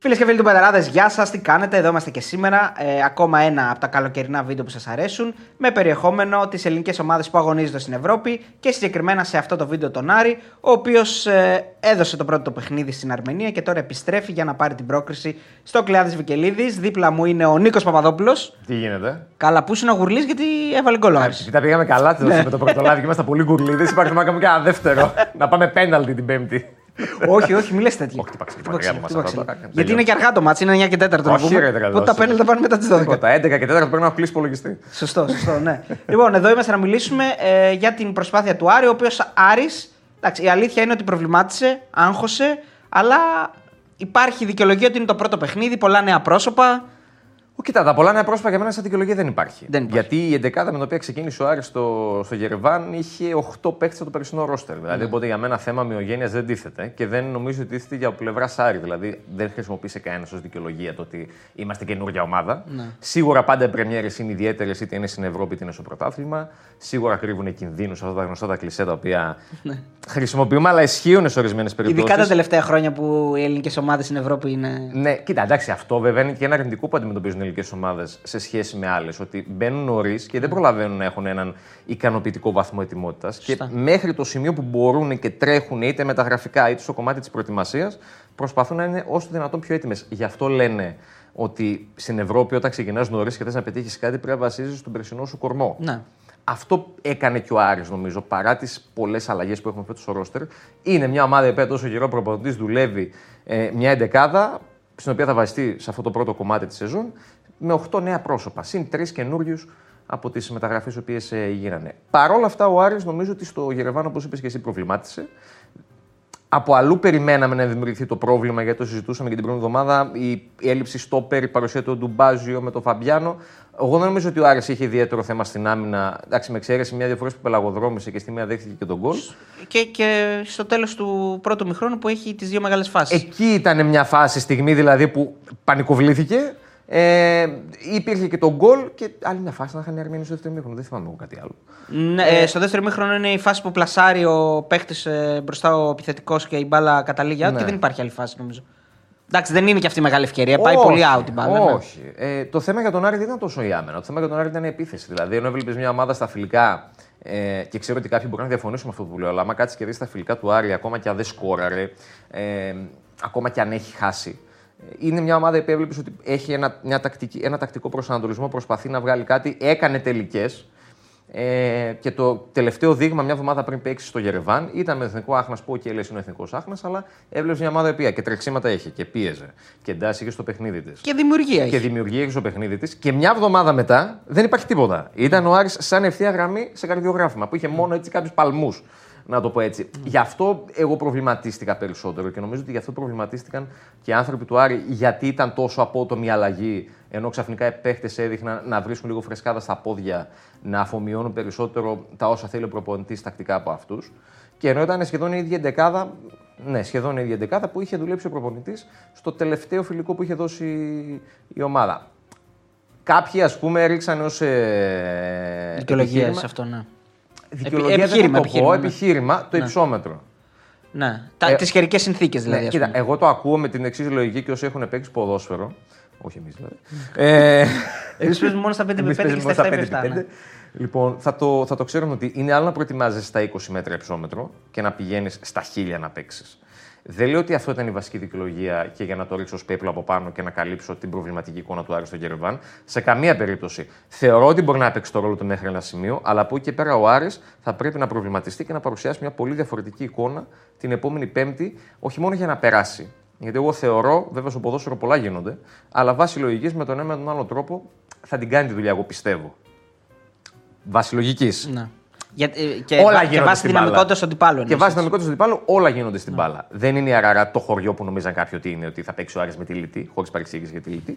Φίλες και φίλοι του Πενταράδε, γεια σας, τι κάνετε, εδώ είμαστε και σήμερα. Ε, ακόμα ένα από τα καλοκαιρινά βίντεο που σας αρέσουν, με περιεχόμενο τις ελληνικές ομάδες που αγωνίζονται στην Ευρώπη και συγκεκριμένα σε αυτό το βίντεο τον Άρη, ο οποίος ε, έδωσε το πρώτο παιχνίδι στην Αρμενία και τώρα επιστρέφει για να πάρει την πρόκριση στο Κλειάδη Βικελίδης. Δίπλα μου είναι ο Νίκος Παπαδόπουλος. Τι γίνεται; Καλά, που είναι ο Γουρλής γιατί έβαλε γκολ. ο Άρης. Τα πήγαμε καλά με το πρώτο λάδι και είμαστε πολύ γκουρλίδε. Υπάρχει να κάνουμε και ένα δεύτερο. να πάμε πέναλτι την Πέμπτη. Όχι, όχι, μη λες τέτοια. Όχι, τύπαξε, Χτύπαξε, τύπαξε, χτύπαξε. τύπαξε. Γιατί Τελειώνει. είναι και αργά το μάτι, είναι 9 και 4 το Όχι, ρε, πούμε. καλώς. Οπότε τα πέναλτι θα πάνε μετά τις 12. Τίποτα. 11 και 4 πρέπει να έχω κλείσει υπολογιστή. Σωστό, σωστό, ναι. λοιπόν, εδώ είμαστε να μιλήσουμε ε, για την προσπάθεια του Άρη, ο οποίος Άρης, εντάξει, η αλήθεια είναι ότι προβλημάτισε, άγχωσε, αλλά υπάρχει δικαιολογία ότι είναι το πρώτο παιχνίδι, πολλά νέα πρόσωπα. Ω, Κοίτα, τα πολλά νέα πρόσωπα για μένα σαν δικαιολογία δεν υπάρχει. Δεν υπάρχει. Γιατί η εντεκάδα με την οποία ξεκίνησε ο Άρης στο, στο Γερεβάν είχε 8 παίχτε από το περσινό ρόστερ. Ναι. Δηλαδή, οπότε για μένα θέμα μειογένεια δεν τίθεται και δεν νομίζω ότι τίθεται για πλευράς Άρη. Δηλαδή, δεν χρησιμοποίησε κανένας ως δικαιολογία το ότι είμαστε καινούργια ομάδα. Ναι. Σίγουρα πάντα οι πρεμιέρες είναι ιδιαίτερες, είτε είναι στην Ευρώπη είτε είναι στο πρωτάθλημα. Σίγουρα κρύβουν κινδύνους αυτά τα γνωστά τα κλισέ τα οποία χρησιμοποιούμε, αλλά ισχύουν σε ορισμένες περιπτώσεις. Ναι. Ειδικά τα τελευταία χρόνια που οι ελληνικές ομάδες στην Ευρώπη είναι. Ναι, κοίτα, εντάξει, αυτό βέβαια είναι και ένα αρνητικό που αντιμετωπίζουν οι ελληνικέ ομάδες σε σχέση με άλλες. Ότι μπαίνουν νωρίς και δεν προλαβαίνουν να έχουν έναν ικανοποιητικό βαθμό ετοιμότητας. Και Σωστά. μέχρι το σημείο που μπορούν και τρέχουν είτε με τα γραφικά είτε στο κομμάτι της προετοιμασίας, προσπαθούν να είναι όσο το δυνατόν πιο έτοιμες. Γι' αυτό λένε ότι στην Ευρώπη, όταν ξεκινάς νωρίς και θες να πετύχεις κάτι, πρέπει να βασίζεις στον περσινό σου κορμό. Ναι. Αυτό έκανε και ο Άρης νομίζω, παρά τις πολλές αλλαγές που έχουμε φέτος στο ρόστερ. Είναι μια ομάδα που τόσο καιρό προπονητής δουλεύει ε, μια εντεκάδα, στην οποία θα βασιστεί σε αυτό το πρώτο κομμάτι της σεζόν, με 8 νέα πρόσωπα. Συν τρεις καινούριους από τις μεταγραφές οι οποίες ε, γίνανε. Παρ' όλα αυτά, ο Άρης νομίζω ότι στο Γερεβάν, όπως είπες και εσύ, προβλημάτισε. Από αλλού περιμέναμε να δημιουργηθεί το πρόβλημα, γιατί το συζητούσαμε και την πρώτη εβδομάδα. Η, η έλλειψη στόπερ, η παρουσία του Ντουμπάζιο με τον Φαμπιάνο. Εγώ δεν νομίζω ότι ο Άρης είχε ιδιαίτερο θέμα στην άμυνα. Εντάξει, με εξαίρεση μια διαφορά που πελαγοδρόμησε και στη μία δέχτηκε και τον γκολ. Και, και στο τέλος του πρώτου μηχρόνου που έχει τις δύο μεγάλες φάσεις. Εκεί ήταν μια φάση, στιγμή δηλαδή που πανικοβλήθηκε. Ε, υπήρχε και τον γκολ και άλλη μια φάση να είχαν οι Αρμένοι στο δεύτερο μήχρονο. Δεν θυμάμαι εγώ κάτι άλλο. Ναι, ε, στο δεύτερο μήχρονο είναι η φάση που πλασάρει ο παίχτης ε, μπροστά ο επιθετικός και η μπάλα καταλήγει out Ναι. και δεν υπάρχει άλλη φάση νομίζω. Εντάξει, δεν είναι και αυτή η μεγάλη ευκαιρία. Πάει Όχι, πολύ out η μπάλα. ναι. Όχι. Ε, το θέμα για τον Άρη δεν ήταν τόσο η άμενα. Το θέμα για τον Άρη ήταν η επίθεση. Δηλαδή, ενώ έβλεπες μια ομάδα στα φιλικά ε, και ξέρω ότι κάποιοι μπορεί να διαφωνήσουν με αυτό που λέω, αλλά άμα κάτσεις και δεις τα φιλικά του Άρη, ακόμα και αν δεν σκόραρε, ε, ακόμα και αν έχει χάσει. Ε, Είναι μια ομάδα που έβλεπες ότι έχει ένα, μια τακτική, ένα τακτικό προσανατολισμό, προσπαθεί να βγάλει κάτι, έκανε τελικές. Ε, και το τελευταίο δείγμα, μια εβδομάδα πριν παίξει στο Γερεβάν, ήταν με εθνικό άχνα. Που και λε είναι ο εθνικός άχνα, αλλά έβλεπες μια ομάδα η οποία και τρεξίματα είχε και πίεζε και εντάσσει και στο παιχνίδι της Και δημιουργία και έχει. δημιουργία έχει στο παιχνίδι της. Και μια εβδομάδα μετά δεν υπάρχει τίποτα. Ήταν ο Άρης σαν ευθεία γραμμή σε καρδιογράφημα που είχε μόνο έτσι κάποιους παλμούς. Να το πω έτσι. Γι' αυτό εγώ προβληματίστηκα περισσότερο και νομίζω ότι γι' αυτό προβληματίστηκαν και οι άνθρωποι του Άρη γιατί ήταν τόσο απότομη η αλλαγή. Ενώ ξαφνικά οι παίχτες έδειχναν να βρίσκουν λίγο φρεσκάδα στα πόδια, να αφομοιώνουν περισσότερο τα όσα θέλει ο προπονητής τακτικά από αυτούς. Και ενώ ήταν σχεδόν η ίδια εντεκάδα, ναι, σχεδόν η ίδια εντεκάδα που είχε δουλέψει ο προπονητής στο τελευταίο φιλικό που είχε δώσει η ομάδα. Κάποιοι, ας πούμε, ρίξαν ως. Ε, Δικαιολογία σε αυτό, ναι. Δικαιολογία Επι- δεν θα επιχείρημα, το πω, επιχείρημα, ναι. επιχείρημα, το υψόμετρο. ναι. Τα, Ε, τις καιρικές συνθήκες δηλαδή. Ναι, ας κοίτα, πούμε. εγώ το ακούω με την εξής λογική και όσοι έχουν παίξει ποδόσφαιρο. Όχι εμείς δηλαδή. ε, Εμείς παίζουμε μόνο στα 5 με 5 εμείς και παίζουμε στα στα 7 με 7. 5 ναι. Λοιπόν, θα το, θα το ξέρουμε ότι είναι άλλο να προετοιμάζεσαι στα 20 μέτρα υψόμετρο και να πηγαίνεις στα 1000 να παίξεις. Δεν λέω ότι αυτό ήταν η βασική δικαιολογία και για να το ρίξω ως πέπλο από πάνω και να καλύψω την προβληματική εικόνα του Άρη στο Γερεβάν. Σε καμία περίπτωση. Θεωρώ ότι μπορεί να παίξει το ρόλο του μέχρι ένα σημείο, αλλά από εκεί και πέρα ο Άρης θα πρέπει να προβληματιστεί και να παρουσιάσει μια πολύ διαφορετική εικόνα την επόμενη Πέμπτη, όχι μόνο για να περάσει. Γιατί εγώ θεωρώ, βέβαια στο ποδόσφαιρο πολλά γίνονται, αλλά βάσει λογικής με τον ένα με τον άλλο τρόπο θα την κάνει τη δουλειά, εγώ πιστεύω. Βάσει λογικής. Ναι. Για, ε, και, Όλα βα- και γίνονται βάσει στην δυναμικότητας μπάλα. στον τυπάλο. Και εννοείς, βάσει έτσι. δυναμικότητας του αντιπάλου, όλα γίνονται στην μπάλα. Δεν είναι η Αραρά το χωριό που νομίζαν κάποιοι ότι είναι, ότι θα παίξει ο Άρης με τη Λιτή, χωρίς παρεξήγηση για τη Λιτή.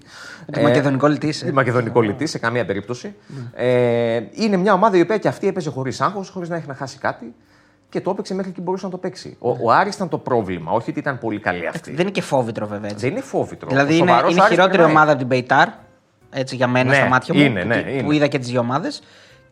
Το μακεδονικό λιτή είσαι. Τη μακεδονικό λιτή σε καμία περίπτωση. Ε, είναι μια ομάδα η οποία και αυτή έπαιζε χωρίς άγχος, χωρίς να έχει να χάσει κάτι. Και το έπαιξε μέχρι και μπορούσε να το παίξει. Ο, ο Άρης ήταν το πρόβλημα, όχι ότι ήταν πολύ καλή αυτή. Δεν είναι και φόβητρο βέβαια έτσι. Δεν είναι φόβητρο. Δηλαδή Ο είναι, σοβαρός είναι Άρης χειρότερη περνάει. ομάδα από την Πεϊτάρ. Έτσι για μένα Ναι, στα μάτια μου. είναι, που, ναι, που είναι. είδα και τις δύο ομάδες.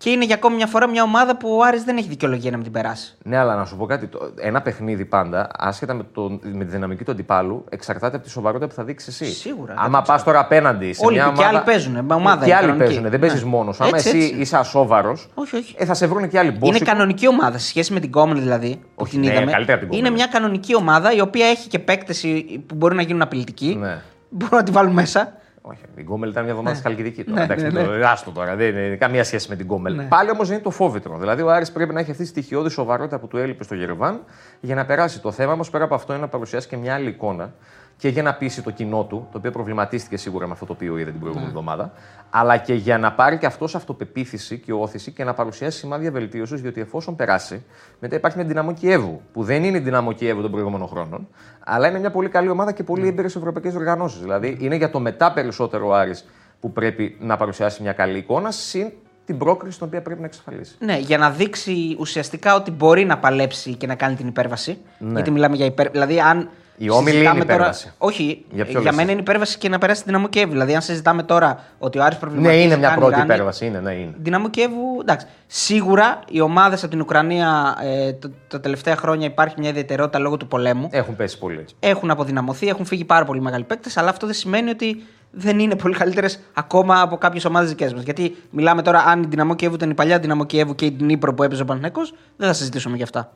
Και είναι για ακόμη μια φορά μια ομάδα που ο Άρης δεν έχει δικαιολογία να μην την περάσει. Ναι, αλλά να σου πω κάτι. το- Ένα παιχνίδι πάντα, άσχετα με, το, με τη δυναμική του αντιπάλου, εξαρτάται από τη σοβαρότητα που θα δείξεις εσύ. Σίγουρα, Άμα πας τώρα απέναντι σε Όλοι μια και ομάδα. άλλοι παίζουν, με ομάδα Και είναι άλλοι κανονική. παίζουν, δεν παίζεις Ναι. μόνος. Άμα Έτσι, εσύ έτσι. είσαι ασόβαρος, Όχι, όχι. ε, θα σε βρουν και άλλοι. Είναι Μπόσικ- κανονική ομάδα σε σχέση με την Κόμελ δηλαδή. Που Όχι, την ναι, είδαμε. καλύτερα από την είναι Κόμελ. μια κανονική ομάδα η οποία έχει και παίκτες που μπορεί να γίνουν απειλητικοί. Ναι. Μπορούν να τη βάλουν μέσα. Όχι, η Γκόμελ ήταν μια εβδομάδα στη Χαλκιδική τώρα. Ναι, Εντάξει, ναι, το- άστο τώρα, δεν είναι καμία σχέση με την Γκόμελ. Ναι. Πάλι όμως είναι το φόβητρο. Δηλαδή ο Άρης πρέπει να έχει αυτή τη στοιχειώδη σοβαρότητα που του έλειπε στο Γερεβάν για να περάσει. Το θέμα όμως πέρα από αυτό είναι να παρουσιάσει και μια άλλη εικόνα και για να πείσει το κοινό του, το οποίο προβληματίστηκε σίγουρα με αυτό το οποίο είδε την προηγούμενη Ναι. εβδομάδα, αλλά και για να πάρει και αυτός αυτοπεποίθηση και όθηση και να παρουσιάσει σημάδια βελτίωσης, διότι εφόσον περάσει, μετά υπάρχει μια δυναμό Κιέβου, που δεν είναι η δυναμό Κιέβου των προηγούμενων χρόνων, αλλά είναι μια πολύ καλή ομάδα και πολύ έμπειρες ευρωπαϊκές οργανώσεις. Δηλαδή είναι για το μετά περισσότερο ο Άρης που πρέπει να παρουσιάσει μια καλή εικόνα, συν την πρόκριση την οποία πρέπει να εξασφαλίσει. Ναι, για να δείξει ουσιαστικά ότι μπορεί να παλέψει και να κάνει την υπέρβαση. Γιατί μιλάμε για υπέρβαση. Δηλαδή, αν. Ναι. Η όμιλη συζητάμε είναι τώρα... υπέρβαση. Όχι, Για για, ποιο για λες μένα εσύ; είναι υπέρβαση και να περάσει τη Δυναμό Κιέβου. Δηλαδή, αν συζητάμε τώρα ότι ο Άρης Ναι, προβληματίζει. είναι μια κάνει πρώτη ράνι, υπέρβαση. Είναι, ναι, είναι. Δυναμό Κιέβου, εντάξει. Σίγουρα οι ομάδες από την Ουκρανία ε, το- τα τελευταία χρόνια υπάρχει μια ιδιαιτερότητα λόγω του πολέμου. Έχουν πέσει πολύ. Έχουν αποδυναμωθεί, έχουν φύγει πάρα πολύ μεγάλοι παίκτες, αλλά αυτό δεν σημαίνει ότι δεν είναι πολύ καλύτερες ακόμα από κάποιες ομάδες δικές μας. Γιατί μιλάμε τώρα, αν η Δυναμό Κιέβου ήταν η παλιά Δυναμό Κιέβου και η Νύπρο που έπαιζε ο Παναθηναϊκός, δεν θα συζητήσουμε γι' αυτά.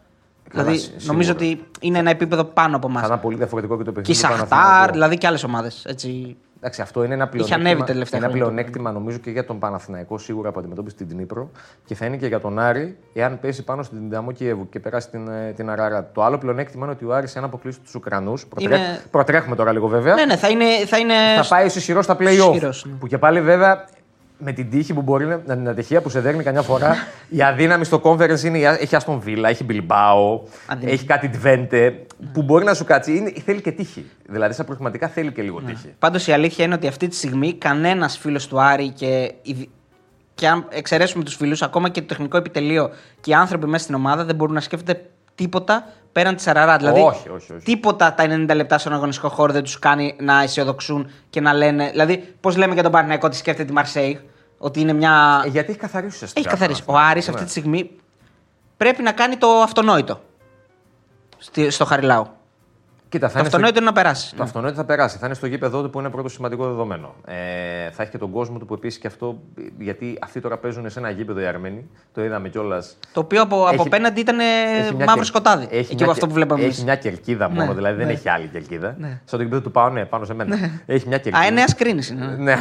Καλά, δηλαδή, σί- σίγουρα. νομίζω ότι είναι ένα επίπεδο πάνω από Θα εμά. ήταν πολύ διαφορετικό και το Και η παιχνίδι. του Σαχτάρ, Παναθηναϊκού. δηλαδή και άλλες ομάδες. Έτσι. Εντάξει, αυτό είναι ένα Είχε πλεονέκτημα, ανέβει τελευταία ένα χρόνια το πλεονέκτημα νομίζω και για τον Παναθηναϊκό σίγουρα από αντιμετώπιση στην Νύπρο και θα είναι και για τον Άρη εάν πέσει πάνω στην Δυναμό Κιέβου και περάσει την, ε, την Αράρα. Το άλλο πλεονέκτημα είναι ότι ο Άρης αν αποκλείσει του Ουκρανούς. Προτρέ... Είναι- Προτρέχουμε τώρα λίγο βέβαια. Ναι, ναι, θα είναι. Θα είναι... Θα πάει ως ισχυρός στα play-off. Ισχυρός, ναι. Που και πάλι βέβαια με την τύχη που μπορεί να να- την ατυχία που σε δέρνει καμιά φορά. η αδύναμη στο conference είναι η- έχει Αστον Βίλα, έχει Μπιλμπάο, Αδύναμη. έχει κάτι Τβέντε που μπορεί να σου κάτσει. Είναι, θέλει και τύχη. Δηλαδή στα προγραμματικά θέλει και λίγο τύχη. Πάντως η αλήθεια είναι ότι αυτή τη στιγμή κανένας φίλος του Άρη και, η- και αν εξαιρέσουμε τους φίλους, ακόμα και το τεχνικό επιτελείο και οι άνθρωποι μέσα στην ομάδα δεν μπορούν να σκέφτονται τίποτα πέραν της Αραρά. Δηλαδή, Όχι, όχι, όχι. τίποτα τα 90 λεπτά στον αγωνιστικό χώρο δεν τους κάνει να αισιοδοξούν και να λένε. Δηλαδή, πώς λέμε για τον Παναγιακό ότι σκέφτεται τη Μαρσέη, ότι είναι μια. Ε, γιατί έχει καθαρίσει ουσιαστικά. Έχει καθαρίσει. Ο Παναθηναϊκός. Άρης αυτή Ναι. τη στιγμή πρέπει να κάνει το αυτονόητο στη- στο Χαριλάου. Κοίτα, θα Το είναι στο- αυτονόητο είναι να περάσει. Το αυτονόητο θα περάσει. Θα είναι στο γήπεδο του που είναι πρώτο σημαντικό δεδομένο. Ε, θα έχει και τον κόσμο του που επίσης και αυτό. Γιατί αυτοί τώρα παίζουν σε ένα γήπεδο οι Αρμένοι. Το είδαμε κιόλας. Το οποίο από, από απέναντι ήταν ε, μαύρο σκοτάδι. Εκεί από αυτό που βλέπαμε Έχει εμείς. μια κερκίδα μόνο, Ναι, δηλαδή δεν ναι. έχει άλλη κερκίδα. Ναι. Στο γήπεδο του πάω, ναι, πάνω σε μένα. Έχει μια κερκίδα. Α, είναι νέα σκρίνηση. είναι. Ναι.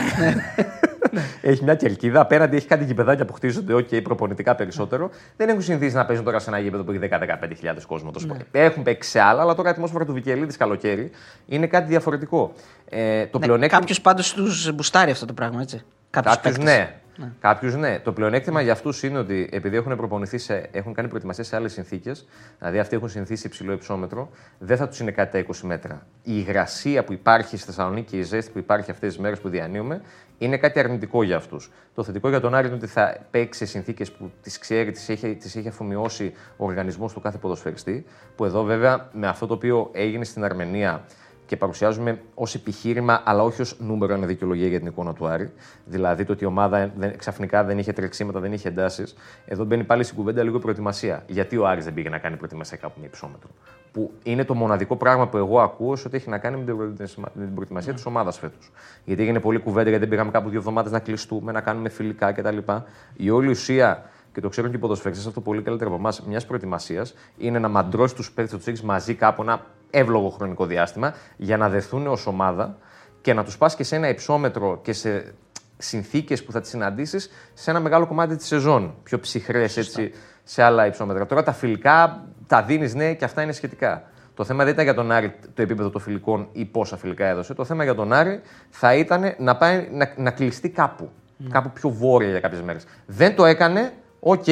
έχει μια κερκίδα. Απέναντι έχει κάτι γηπεδάκια που χτίζονται, OK, προπονητικά περισσότερο. Δεν έχουν συνηθίσει να παίζουν τώρα σε ένα γήπεδο που έχει 10-15 κόσμο. Το σπορ. Έχουν παίξει σε άλλα, αλλά τώρα η ατμόσφαιρα του Βικελίδη καλοκαίρι είναι κάτι διαφορετικό. Ε, το Ναι, πλεονέκτημα. Κάποιος πάντως τους μπουστάρει αυτό το πράγμα, έτσι. Κάποιους Κάποιου παίκτες. Ναι. Κάποιους ναι. Το πλεονέκτημα για αυτούς είναι ότι επειδή έχουν προπονηθεί, σε, έχουν κάνει προετοιμασία σε άλλες συνθήκες, δηλαδή αυτοί έχουν συνηθίσει υψηλό υψόμετρο, δεν θα τους είναι κάτι τα 20 μέτρα. Η υγρασία που υπάρχει στη Θεσσαλονίκη και η ζέστη που υπάρχει αυτές τις μέρες που διανύουμε είναι κάτι αρνητικό για αυτούς. Το θετικό για τον Άρη είναι ότι θα παίξει σε συνθήκες που τις ξέρει, τις έχει, τις έχει αφομοιώσει ο οργανισμός του κάθε ποδοσφαιριστή. Που εδώ βέβαια με αυτό το οποίο έγινε στην Αρμενία και παρουσιάζουμε ως επιχείρημα, αλλά όχι ως νούμερο ένα δικαιολογία για την εικόνα του Άρη. Δηλαδή το ότι η ομάδα δεν, ξαφνικά δεν είχε τρεξίματα, δεν είχε εντάσεις. Εδώ μπαίνει πάλι στην κουβέντα λίγο η προετοιμασία. Γιατί ο Άρης δεν πήγε να κάνει προετοιμασία κάπου με υψόμετρο. Που είναι το μοναδικό πράγμα που εγώ ακούω σε ότι έχει να κάνει με την προετοιμασία, με την προετοιμασία της ομάδας φέτος. Γιατί έγινε πολλή κουβέντα, γιατί δεν πήγαμε κάπου δύο εβδομάδες να κλειστούμε, να κάνουμε φιλικά κτλ. Η όλη ουσία και το ξέρουν και οι ποδοσφαίρε αυτό πολύ καλύτερα από εμάς, μιας προετοιμασίας είναι να μαντρώσει τους παίκτες, του έχει μαζί κάπου ένα εύλογο χρονικό διάστημα για να δεθούν ως ομάδα και να τους πας και σε ένα υψόμετρο και σε συνθήκες που θα τις συναντήσεις σε ένα μεγάλο κομμάτι της σεζόν. Πιο ψυχρές έτσι σε άλλα υψόμετρα. Τώρα τα φιλικά τα δίνεις, ναι, και αυτά είναι σχετικά. Το θέμα δεν ήταν για τον Άρη το επίπεδο των φιλικών ή πόσα φιλικά έδωσε. Το θέμα για τον Άρη θα ήταν να, πάει, να, να κλειστεί κάπου. Κάπου πιο βόρεια για κάποιες μέρες. Δεν το έκανε. Οκ.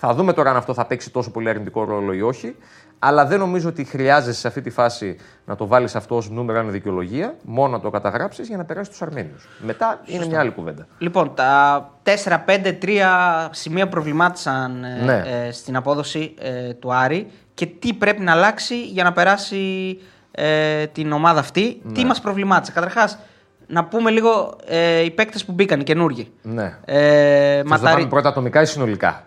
Θα δούμε τώρα αν αυτό θα παίξει τόσο πολύ αρνητικό ρόλο ή όχι. Αλλά δεν νομίζω ότι χρειάζεσαι σε αυτή τη φάση να το βάλεις αυτό ως νούμερο ένα δικαιολογία, μόνο να το καταγράψεις για να περάσει τους Αρμένιους. Μετά είναι μια άλλη κουβέντα. Λοιπόν, τα 4-5-3 σημεία προβλημάτισαν ε, Ναι. ε, στην απόδοση ε, του Άρη και τι πρέπει να αλλάξει για να περάσει ε, την ομάδα αυτή. Ναι. Τι μας προβλημάτισε. Καταρχάς, Να πούμε λίγο ε, οι παίκτες που μπήκαν, οι καινούργοι. Ναι. Ε, Θες να Ματαρί- πάμε πρώτα ατομικά ή συνολικά;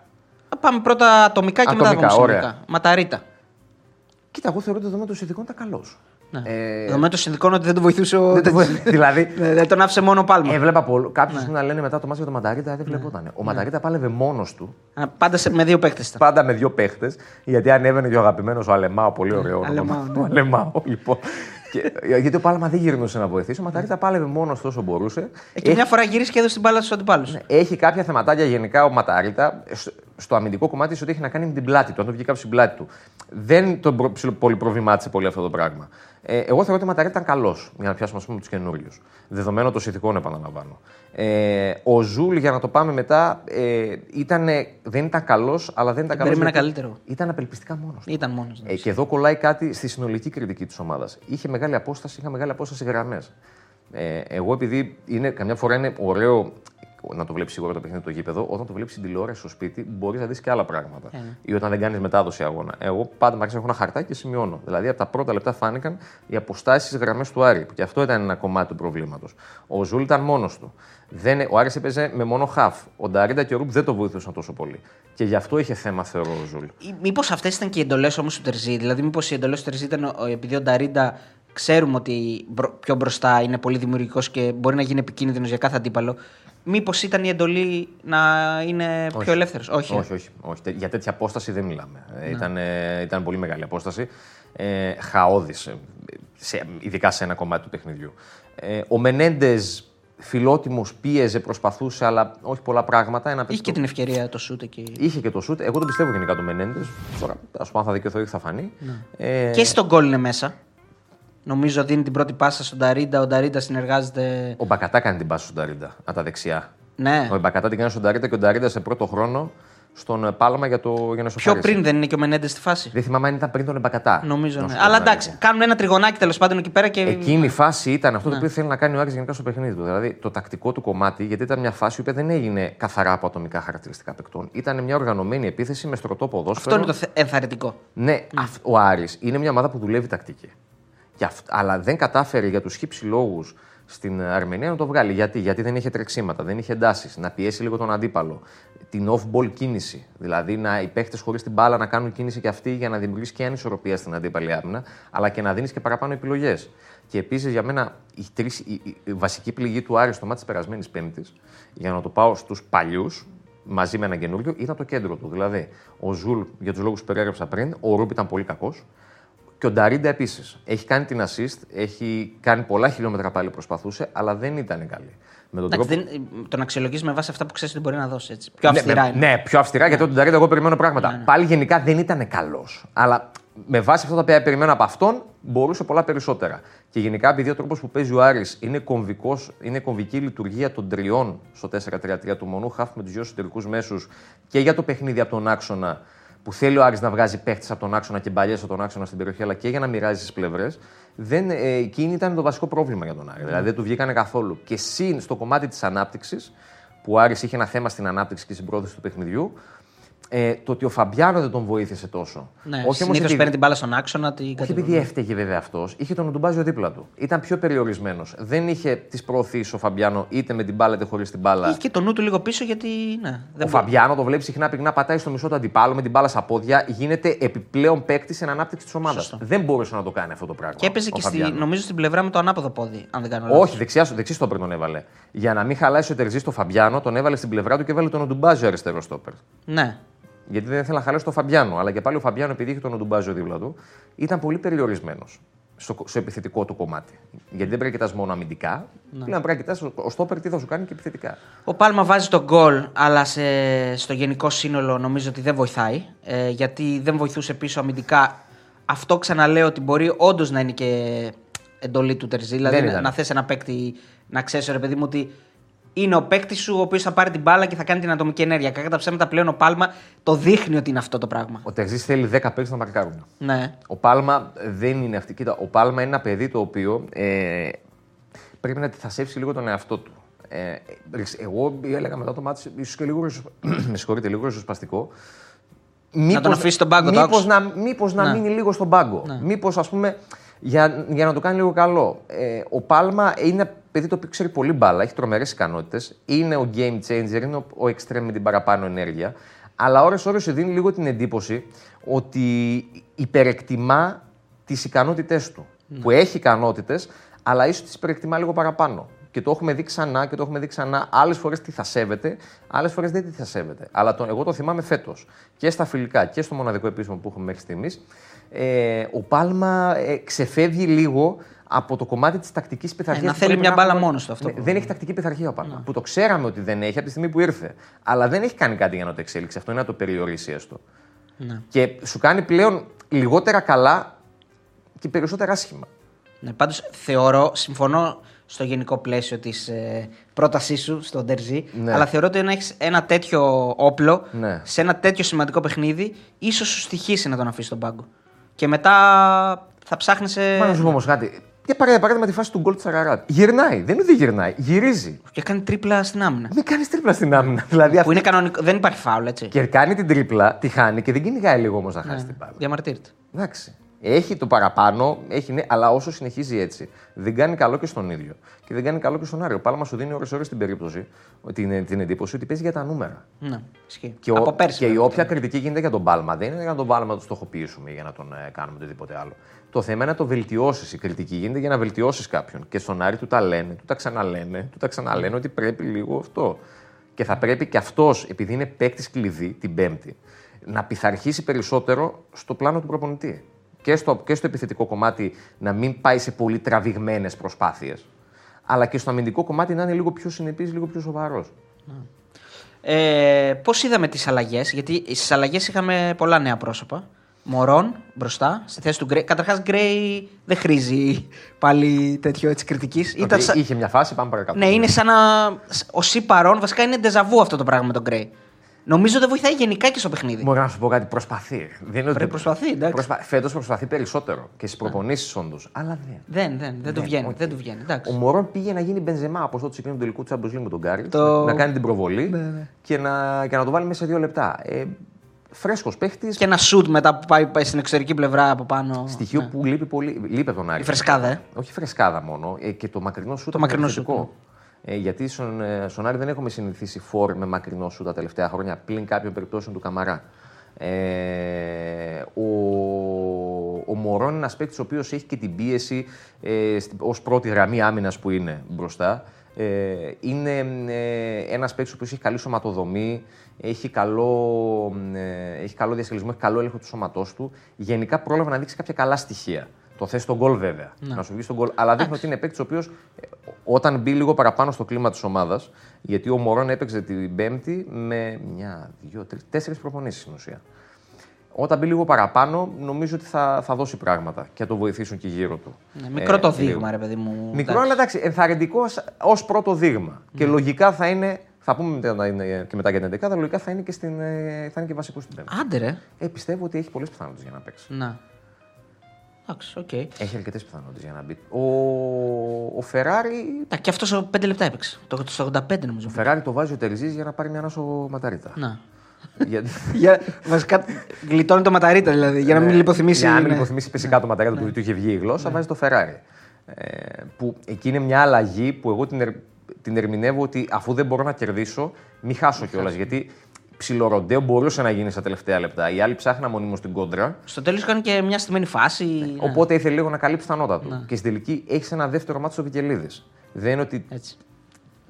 Πάμε πρώτα ατομικά και μετά Ατομικά, θα πούμε ωραία. συνολικά. Ματαρίτα. Κοίτα, εγώ θεωρώ ότι δεδομένου των συνθηκών ήταν καλός. Ναι. Ε, Δεδομένου των συνδικών ότι δεν τον βοηθούσε ο. δεν το βοηθ- δηλαδή, Ναι, δεν τον άφησε μόνο ο Πάλμα. έβλεπα πολλού. Ναι. Κάποιους να λένε μετά το μάτι για τον Μανταρίτα δεν βλεπόταν. Ο Μανταρίτα πάλευε μόνος του. Α, Πάντα σε, με δύο παίκτες ήταν. Πάντα με δύο παίχτε, γιατί ανέβαινε και ο αγαπημένος ο Αλεμάο, πολύ ωραίο όνομα. Αλεμάο, ναι. Ο Αλεμάο, λοιπόν. Και, γιατί ο Πάλμα δεν γυρνούσε να βοηθήσει. Ο Ματαρίτα πάλευε μόνος όσο μπορούσε. Ε, και μια φορά γύρισε και έδωσε την μπάλα στους αντιπάλους. Έχει κάποια θεματάκια γενικά ο Ματαρίτα στο- στο αμυντικό κομμάτι σε ότι έχει να κάνει με την πλάτη του. Αν το βγει κάποιος στην πλάτη του. Δεν τον προ- ψιλο- πολύ προβλημάτισε πολύ αυτό το πράγμα. Ε, εγώ θεωρώ ότι ο Ματαρίτα ήταν καλός για να πιάσουμε ας πούμε, τους καινούριους. Δεδομένο των συνθηκών, επαναλαμβάνω. Ε, ο Ζούλ, για να το πάμε μετά, ε, ήτανε- δεν ήταν καλός, αλλά δεν ήταν καλός. περίμενα καλύτερο. Ήταν απελπιστικά μόνος του. Ήταν μόνος. Ε, και εδώ κολλάει κάτι στη συνολική κριτική της ομάδας. Είχε μεγάλη απόσταση, είχα μεγάλη απόσταση γραμμές. Ε, εγώ επειδή είναι, καμιά φορά είναι ωραίο να το βλέπεις σίγουρα το παιχνίδι το γήπεδο, όταν το βλέπεις στην τηλεόραση στο σπίτι, μπορείς να δεις και άλλα πράγματα. Ε, ναι. Ή όταν δεν κάνεις μετάδοση αγώνα. Εγώ πάντα μου αρέσει να έχω ένα χαρτάκι και σημειώνω. Δηλαδή από τα πρώτα λεπτά φάνηκαν οι αποστάσεις στις γραμμές του Άρη. Και αυτό ήταν ένα κομμάτι του προβλήματος. Ο Ζούλ ήταν μόνος του. Δεν, ο Άρης έπαιζε με μόνο χαφ. Ο Νταρίντα και ο Ρουπ δεν το βοήθησαν τόσο πολύ. Και γι' αυτό είχε θέμα, θεωρώ, ο Ζούλ. Μήπως αυτές ήταν και οι εντολές όμως του Τερζή; Δηλαδή, μήπως οι εντολές του Τερζή ήταν ο- επειδή ο Νταρίντα ξέρουμε ότι μπρο- πιο μπροστά είναι πολύ δημιουργικός και μπορεί να γίνει επικίνδυνος για κάθε αντίπαλο. Μήπως ήταν η εντολή να είναι Όχι. πιο ελεύθερος; Όχι. Όχι, όχι, όχι. Τε- Για τέτοια απόσταση δεν μιλάμε. Ε, Ήταν, ε, ήταν πολύ μεγάλη απόσταση. Ε, Χαόδης, ειδικά σε ένα κομμάτι του παιχνιδιού. Ε, ο Μενέντες, φιλότιμος, πίεζε, προσπαθούσε, αλλά όχι πολλά πράγματα. Ένα Είχε παίκτη και το- την ευκαιρία το σούτ εκεί. Είχε και το σουτ. Εγώ τον πιστεύω γενικά τον Μενέντες. Τώρα, ας πούμε, αν θα δικαιωθεί, θα φανεί. Ε, Και στον γκολ είναι μέσα. Νομίζω δίνει την πρώτη πάσα στον Νταρίντα. Ο Νταρίντα συνεργάζεται. Ο Μπακατά κάνει την πάση στον Ταρίντα, από τα δεξιά. Ναι. Ο Μπακατά την κάνει στον Ταρίντα και ο Ταρίντα σε πρώτο χρόνο στον ε, Πάλμα για, το, για να Πιο σοφαρίσει. πριν δεν είναι και ο Μενέντες στη φάση. Δεν θυμάμαι αν ήταν πριν τον Εμπακατά. Νομίζω Να ναι. σου πω Αλλά την εντάξει, αλήθεια. κάνουν ένα τριγωνάκι τέλος πάντων εκεί πέρα και. Εκείνη η φάση ήταν Ναι. αυτό το οποίο θέλει να κάνει ο Άρης γενικά στο παιχνίδι του. Δηλαδή το τακτικό του κομμάτι, γιατί ήταν μια φάση που δεν έγινε καθαρά από ατομικά χαρακτηριστικά παικτών. Ήταν μια οργανωμένη επίθεση με στρωτό ποδόσφαιρο. Αυτό είναι το θε- ενθαρρυντικό. Ναι, αυ- ο Άρης είναι μια ομάδα που δουλεύει τακτική. Και αυ- αλλά δεν κατάφερε για τους χύψη λόγους στην Αρμενία να το βγάλει. Γιατί, Γιατί δεν είχε τρεξίματα, δεν είχε εντάσεις, να πιέσει λίγο τον αντίπαλο. Την off-ball κίνηση. Δηλαδή να οι παίχτες χωρίς την μπάλα να κάνουν κίνηση και αυτοί για να δημιουργήσει και ανισορροπία στην αντίπαλη άμυνα, αλλά και να δίνεις και παραπάνω επιλογές. Και επίσης για μένα η, τρεις, η, η- η βασική πληγή του Άρη στο ματς της περασμένης Πέμπτης, για να το πάω στους παλιούς, μαζί με ένα καινούριο, ήταν το κέντρο του. Δηλαδή, ο Ζουλ, για τους λόγους που περιέγραψα πριν, ο Ρούπ ήταν πολύ κακός. Και ο Νταρίντα επίσης. Έχει κάνει την assist, έχει κάνει πολλά χιλιόμετρα πάλι προσπαθούσε, αλλά δεν ήταν καλή. Με τον Εντάξει, τρόπο. δεν, τον αξιολογείς με βάση αυτά που ξέρεις ότι μπορεί να δώσει. Έτσι. Πιο Ναι, αυστηρά με- είναι. Ναι, πιο αυστηρά, γιατί τον Νταρίντα εγώ περιμένω πράγματα. Πάλι γενικά δεν ήταν καλός. Αλλά με βάση αυτά τα οποία περιμένω από αυτόν, μπορούσε πολλά περισσότερα. Και γενικά, επειδή ο τρόπος που παίζει ο Άρης είναι, κομβικός, είναι κομβική λειτουργία των τριών στο 4-3-3 του μονού χάφ με τους δύο εσωτερικού μέσους και για το παιχνίδι από τον άξονα που θέλει ο Άρης να βγάζει παίχτες από τον άξονα και μπαλιές από τον άξονα στην περιοχή, αλλά και για να μοιράζει τις πλευρές, δεν, ε, εκείνη ήταν το βασικό πρόβλημα για τον Άρη. Δηλαδή δεν του βγήκανε καθόλου. Και συν στο κομμάτι της ανάπτυξης, που ο Άρης είχε ένα θέμα στην ανάπτυξη και στην πρόθεση του παιχνιδιού, ε, το ότι ο Φαμπιάνο δεν τον βοήθησε τόσο. Ναι, όχι όμως συνήθως επειδή- παίρνει την μπάλα στον άξονα. Την όχι κατεβαίνει. επειδή έφταιγε βέβαια αυτός, είχε τον Οντουμπάζιο δίπλα του. Ήταν πιο περιορισμένος. Δεν είχε τις προωθήσεις ο Φαμπιάνο είτε με την μπάλα είτε χωρίς την μπάλα. Είχε και το νου του λίγο πίσω γιατί. Ναι, δεν Ο μπορεί. Φαμπιάνο το βλέπει συχνά πυκνά πατάει στο μισό του αντιπάλου με την μπάλα στα πόδια. Γίνεται επιπλέον παίκτη στην ανάπτυξη της ομάδας. Σωστό. Δεν μπορούσε να το κάνει αυτό το πράγμα. Και έπαιζε ο και στη, Φαμπιάνο. νομίζω στην πλευρά με το ανάποδο πόδι, αν δεν κάνω λάθος. Όχι, δεξιά, δεξί στόπερ τον έβαλε. Για να μην χαλάσει ο Τερζή στο Φαμπιάνο, τον έβαλε στην πλευρά του και έβαλε τον Οντουμπάζιο αριστερό στόπερ. Ναι. Γιατί δεν ήθελε να χαλάσει τον Φαμπιάνο. Αλλά και πάλι ο Φαμπιάνο, επειδή είχε τον Οντουμπάζιο δίπλα του, ήταν πολύ περιορισμένος στο, στο επιθετικό του κομμάτι. Γιατί δεν πρέπει να κοιτάς μόνο αμυντικά. Ναι. Πλέον πρέπει να κοιτάς ο στόπερ τι θα σου κάνει και επιθετικά. Ο Πάλμα βάζει τον γκολ, αλλά σε, στο γενικό σύνολο νομίζω ότι δεν βοηθάει. Ε, γιατί δεν βοηθούσε πίσω αμυντικά. Αυτό ξαναλέω ότι μπορεί όντως να είναι και εντολή του Τερζή. Δηλαδή Δεν να, ήταν. να θες ένα παίκτη να ξέρεις, ρε παιδί μου, ότι είναι ο παίκτης σου ο οποίος θα πάρει την μπάλα και θα κάνει την ατομική ενέργεια. Κατά τα ψέματα πλέον ο Πάλμα το δείχνει ότι είναι αυτό το πράγμα. Ο Τερζή θέλει 10 παίκτες να μαρκάρουν. Ναι. Ο Πάλμα δεν είναι αυτή. Κοίτα, ο Πάλμα είναι ένα παιδί το οποίο ε, πρέπει να θασέψει λίγο τον εαυτό του. Ε, εγώ έλεγα μετά το μάτι, ίσως και λίγο, ριζοσ- με συγχωρείτε, λίγο ριζοσπαστικό. Μήπως, τον αφήσει στον πάγκο, το μήπως άκουσα. να, μήπως να Ναι. μείνει λίγο στον πάγκο. Μήπως, ας πούμε, για, για να το κάνει λίγο καλό. Ε, ο Πάλμα είναι παιδί το οποίο ξέρει πολύ μπάλα, έχει τρομερές ικανότητες, είναι ο game changer, είναι ο, ο extreme με την παραπάνω ενέργεια. Αλλά ώρε-ώρε σου δίνει λίγο την εντύπωση ότι υπερεκτιμά τις ικανότητές του. Που έχει ικανότητες, αλλά ίσως τις υπερεκτιμά λίγο παραπάνω. Και το έχουμε δει ξανά και το έχουμε δει ξανά. Άλλες φορές τι θα σέβεται, άλλες φορές δεν τι θα σέβεται. Αλλά τον, εγώ το θυμάμαι φέτος και στα φιλικά και στο μοναδικό επίσημο που έχουμε μέχρι στιγμής. Ε, ο Πάλμα ε, ξεφεύγει λίγο από το κομμάτι της τακτικής πειθαρχία. Ε, να θέλει μια μπάλα μόνος του αυτό. Ναι, δεν έχει τακτική πειθαρχία ο Πάλμα. Που το ξέραμε ότι δεν έχει από τη στιγμή που ήρθε. Αλλά δεν έχει κάνει κάτι για να το εξέλιξει. Αυτό είναι να το περιορίσει έστω. Ναι. Και σου κάνει πλέον λιγότερα καλά και περισσότερα άσχημα. Ναι, πάντως θεωρώ, συμφωνώ στο γενικό πλαίσιο της ε, πρότασής σου στον Τερζή, Ναι. αλλά θεωρώ ότι να έχεις ένα τέτοιο όπλο Ναι. σε ένα τέτοιο σημαντικό παιχνίδι, ίσως σου στοιχήσει να τον αφήσεις στον πάγκο. Και μετά θα ψάχνεις. Μα να σου πω όμως κάτι. Για παρά- για παράδειγμα τη φάση του γκολ τη Αραράτ. Γυρνάει. Δεν είναι ότι γυρνάει. Γυρίζει. Και κάνει τρίπλα στην άμυνα. Μην κάνει τρίπλα στην άμυνα. Δηλαδή Που αυτή... είναι κανονικό. Δεν υπάρχει φάουλ, έτσι. Και κάνει την τρίπλα, τη χάνει και δεν κυνηγάει λίγο όμως να χάσει την μπάλα. Διαμαρτύρεται. Εντάξει. Έχει το παραπάνω, έχει, ναι, αλλά όσο συνεχίζει έτσι, δεν κάνει καλό και στον ίδιο. Και δεν κάνει καλό και στον Άριο. Πάλμα σου δίνει ώρε-ώρε την περίπτωση, την, την εντύπωση ότι παίζει για τα νούμερα. Ναι, ισχύει. Και, ο- Από πέρσι. και η βέβαια. όποια κριτική γίνεται για τον Πάλμα δεν είναι για να τον Πάλμα να το στοχοποιήσουμε ή για να τον ε, κάνουμε οτιδήποτε άλλο. Το θέμα είναι να το βελτιώσεις. Η κριτική γίνεται για να βελτιώσεις κάποιον. Και στον Άρη του τα λένε, του τα ξαναλένε, του τα ξαναλένε ότι πρέπει λίγο αυτό. Και θα πρέπει και αυτός, επειδή είναι παίκτης κλειδί την Πέμπτη, να πειθαρχήσει περισσότερο στο πλάνο του προπονητή. Και στο, και στο επιθετικό κομμάτι να μην πάει σε πολύ τραβηγμένες προσπάθειες. Αλλά και στο αμυντικό κομμάτι να είναι λίγο πιο συνεπής, λίγο πιο σοβαρός. Ε, Πώς είδαμε τις αλλαγές, Γιατί στις αλλαγές είχαμε πολλά νέα πρόσωπα. Μωρόν μπροστά, στη θέση του Γκρέι. Καταρχάς, Γκρέι δεν χρήζει πάλι τέτοιο έτσι κριτικής. Ότι Είχε μια φάση, πάμε παρακάτω. Ναι, είναι σαν να. Ο Σι παρόν, βασικά είναι ντεζαβού αυτό το πράγμα με τον Γκρέι. Νομίζω δεν βοηθάει γενικά και στο παιχνίδι. Μπορεί να σου πω κάτι, προσπαθεί. Δεν είναι ότι Πρέπει προσπαθεί, εντάξει. Προσπα... Φέτος προσπαθεί περισσότερο και στις προπονήσεις όντως. Αλλά δεν. Δεν, δεν, δεν του Ναι, βγαίνει. οκ. Δεν του βγαίνει. Ο Εντάξει. Μωρόν πήγε να γίνει μπενζεμά από αυτό το συγκεκριμένο τελικού Champions League με τον Γκάρι. Το- Να κάνει την προβολή Ναι, ναι. Και, να... και να το βάλει μέσα σε δύο λεπτά. Ε, Φρέσκος παίχτης. Και ένα σουτ μετά που πάει, πάει στην εξωτερική πλευρά από πάνω. Στοιχείο Ναι. που λείπει πολύ. Λείπει από τον Άρη. Η φρεσκάδα, ε. Όχι φρεσκάδα μόνο. Ε, και το μακρινό σου Το μακρινό σούτ, ναι. Ε, γιατί στον, ε, στον Άρη δεν έχουμε συνηθίσει φόρ με μακρινό σου τα τελευταία χρόνια πλην κάποιων περιπτώσεων του Καμαρά. Ε, ο, ο Μωρόν είναι ένας παίκτης ο οποίος έχει και την πίεση ε, ως πρώτη γραμμή άμυνας που είναι μπροστά. Ε, είναι ε, ένας παίκτης ο οποίος έχει καλή σωματοδομή, έχει καλό, ε, έχει καλό διασχελισμό, έχει καλό έλεγχο του σώματός του. Γενικά πρόλαβε να δείξει κάποια καλά στοιχεία. Το θες στον γκολ βέβαια. Να σου βγει στον γκολ. Αλλά δείχνει ότι είναι παίκτης ο οποίος όταν μπει λίγο παραπάνω στο κλίμα της ομάδας, γιατί ο Μωρόν έπαιξε την Πέμπτη με μια, δύο, τρεις, τέσσερις προπονήσεις στην ουσία. Όταν μπει λίγο παραπάνω, νομίζω ότι θα, θα δώσει πράγματα και θα το βοηθήσουν και γύρω του. Ναι, μικρό το Ε, δείγμα, λίγο. ρε παιδί μου. Μικρό, Εντάξει. αλλά εντάξει, ενθαρρυντικό ως πρώτο δείγμα. Και λογικά θα είναι. Θα πούμε μετά, να είναι και μετά για την 11, αλλά λογικά θα είναι και, στην, ε, θα είναι και βασικό στην Πέμπτη. Άντε, ρε. Ε, πιστεύω ότι έχει πολλές πιθανότητες για να παίξει. Να. Εντάξει, οκ. Έχει αρκετές πιθανότητες για να μπει. Ο, ο Φεράρι. Τα, και αυτός 5 λεπτά έπαιξε. Το, το 85 νομίζω. Ο Φεράρι το βάζει ο Τερζής για να πάρει μια ανάσα ο Ματαρίτα. Να. Γιατί... Για, βασικά γλιτώνει το Ματαρίτα δηλαδή, για να μην λιποθυμήσει. Για να μην ναι. λιποθυμήσει φυσικά το Ματαρίτα του, του είχε βγει η γλώσσα, βάζει το Φεράρι. Ε, που εκεί είναι μια αλλαγή που εγώ την, ερ- την ερμηνεύω ότι αφού δεν μπορώ να κερδίσω, μη χάσω κιόλας. Γιατί ψιλοροντέο μπορούσε να γίνει στα τελευταία λεπτά. Οι άλλοι ψάχναν μονίμως την κόντρα. Στο τέλος κάνει και μια στημένη φάση. ναι. Οπότε ήθελε λίγο να καλύψει τα νώτα του. Και στην τελική έχεις ένα δεύτερο μάτι στο Βικελίδης. Δεν είναι ότι Έτσι.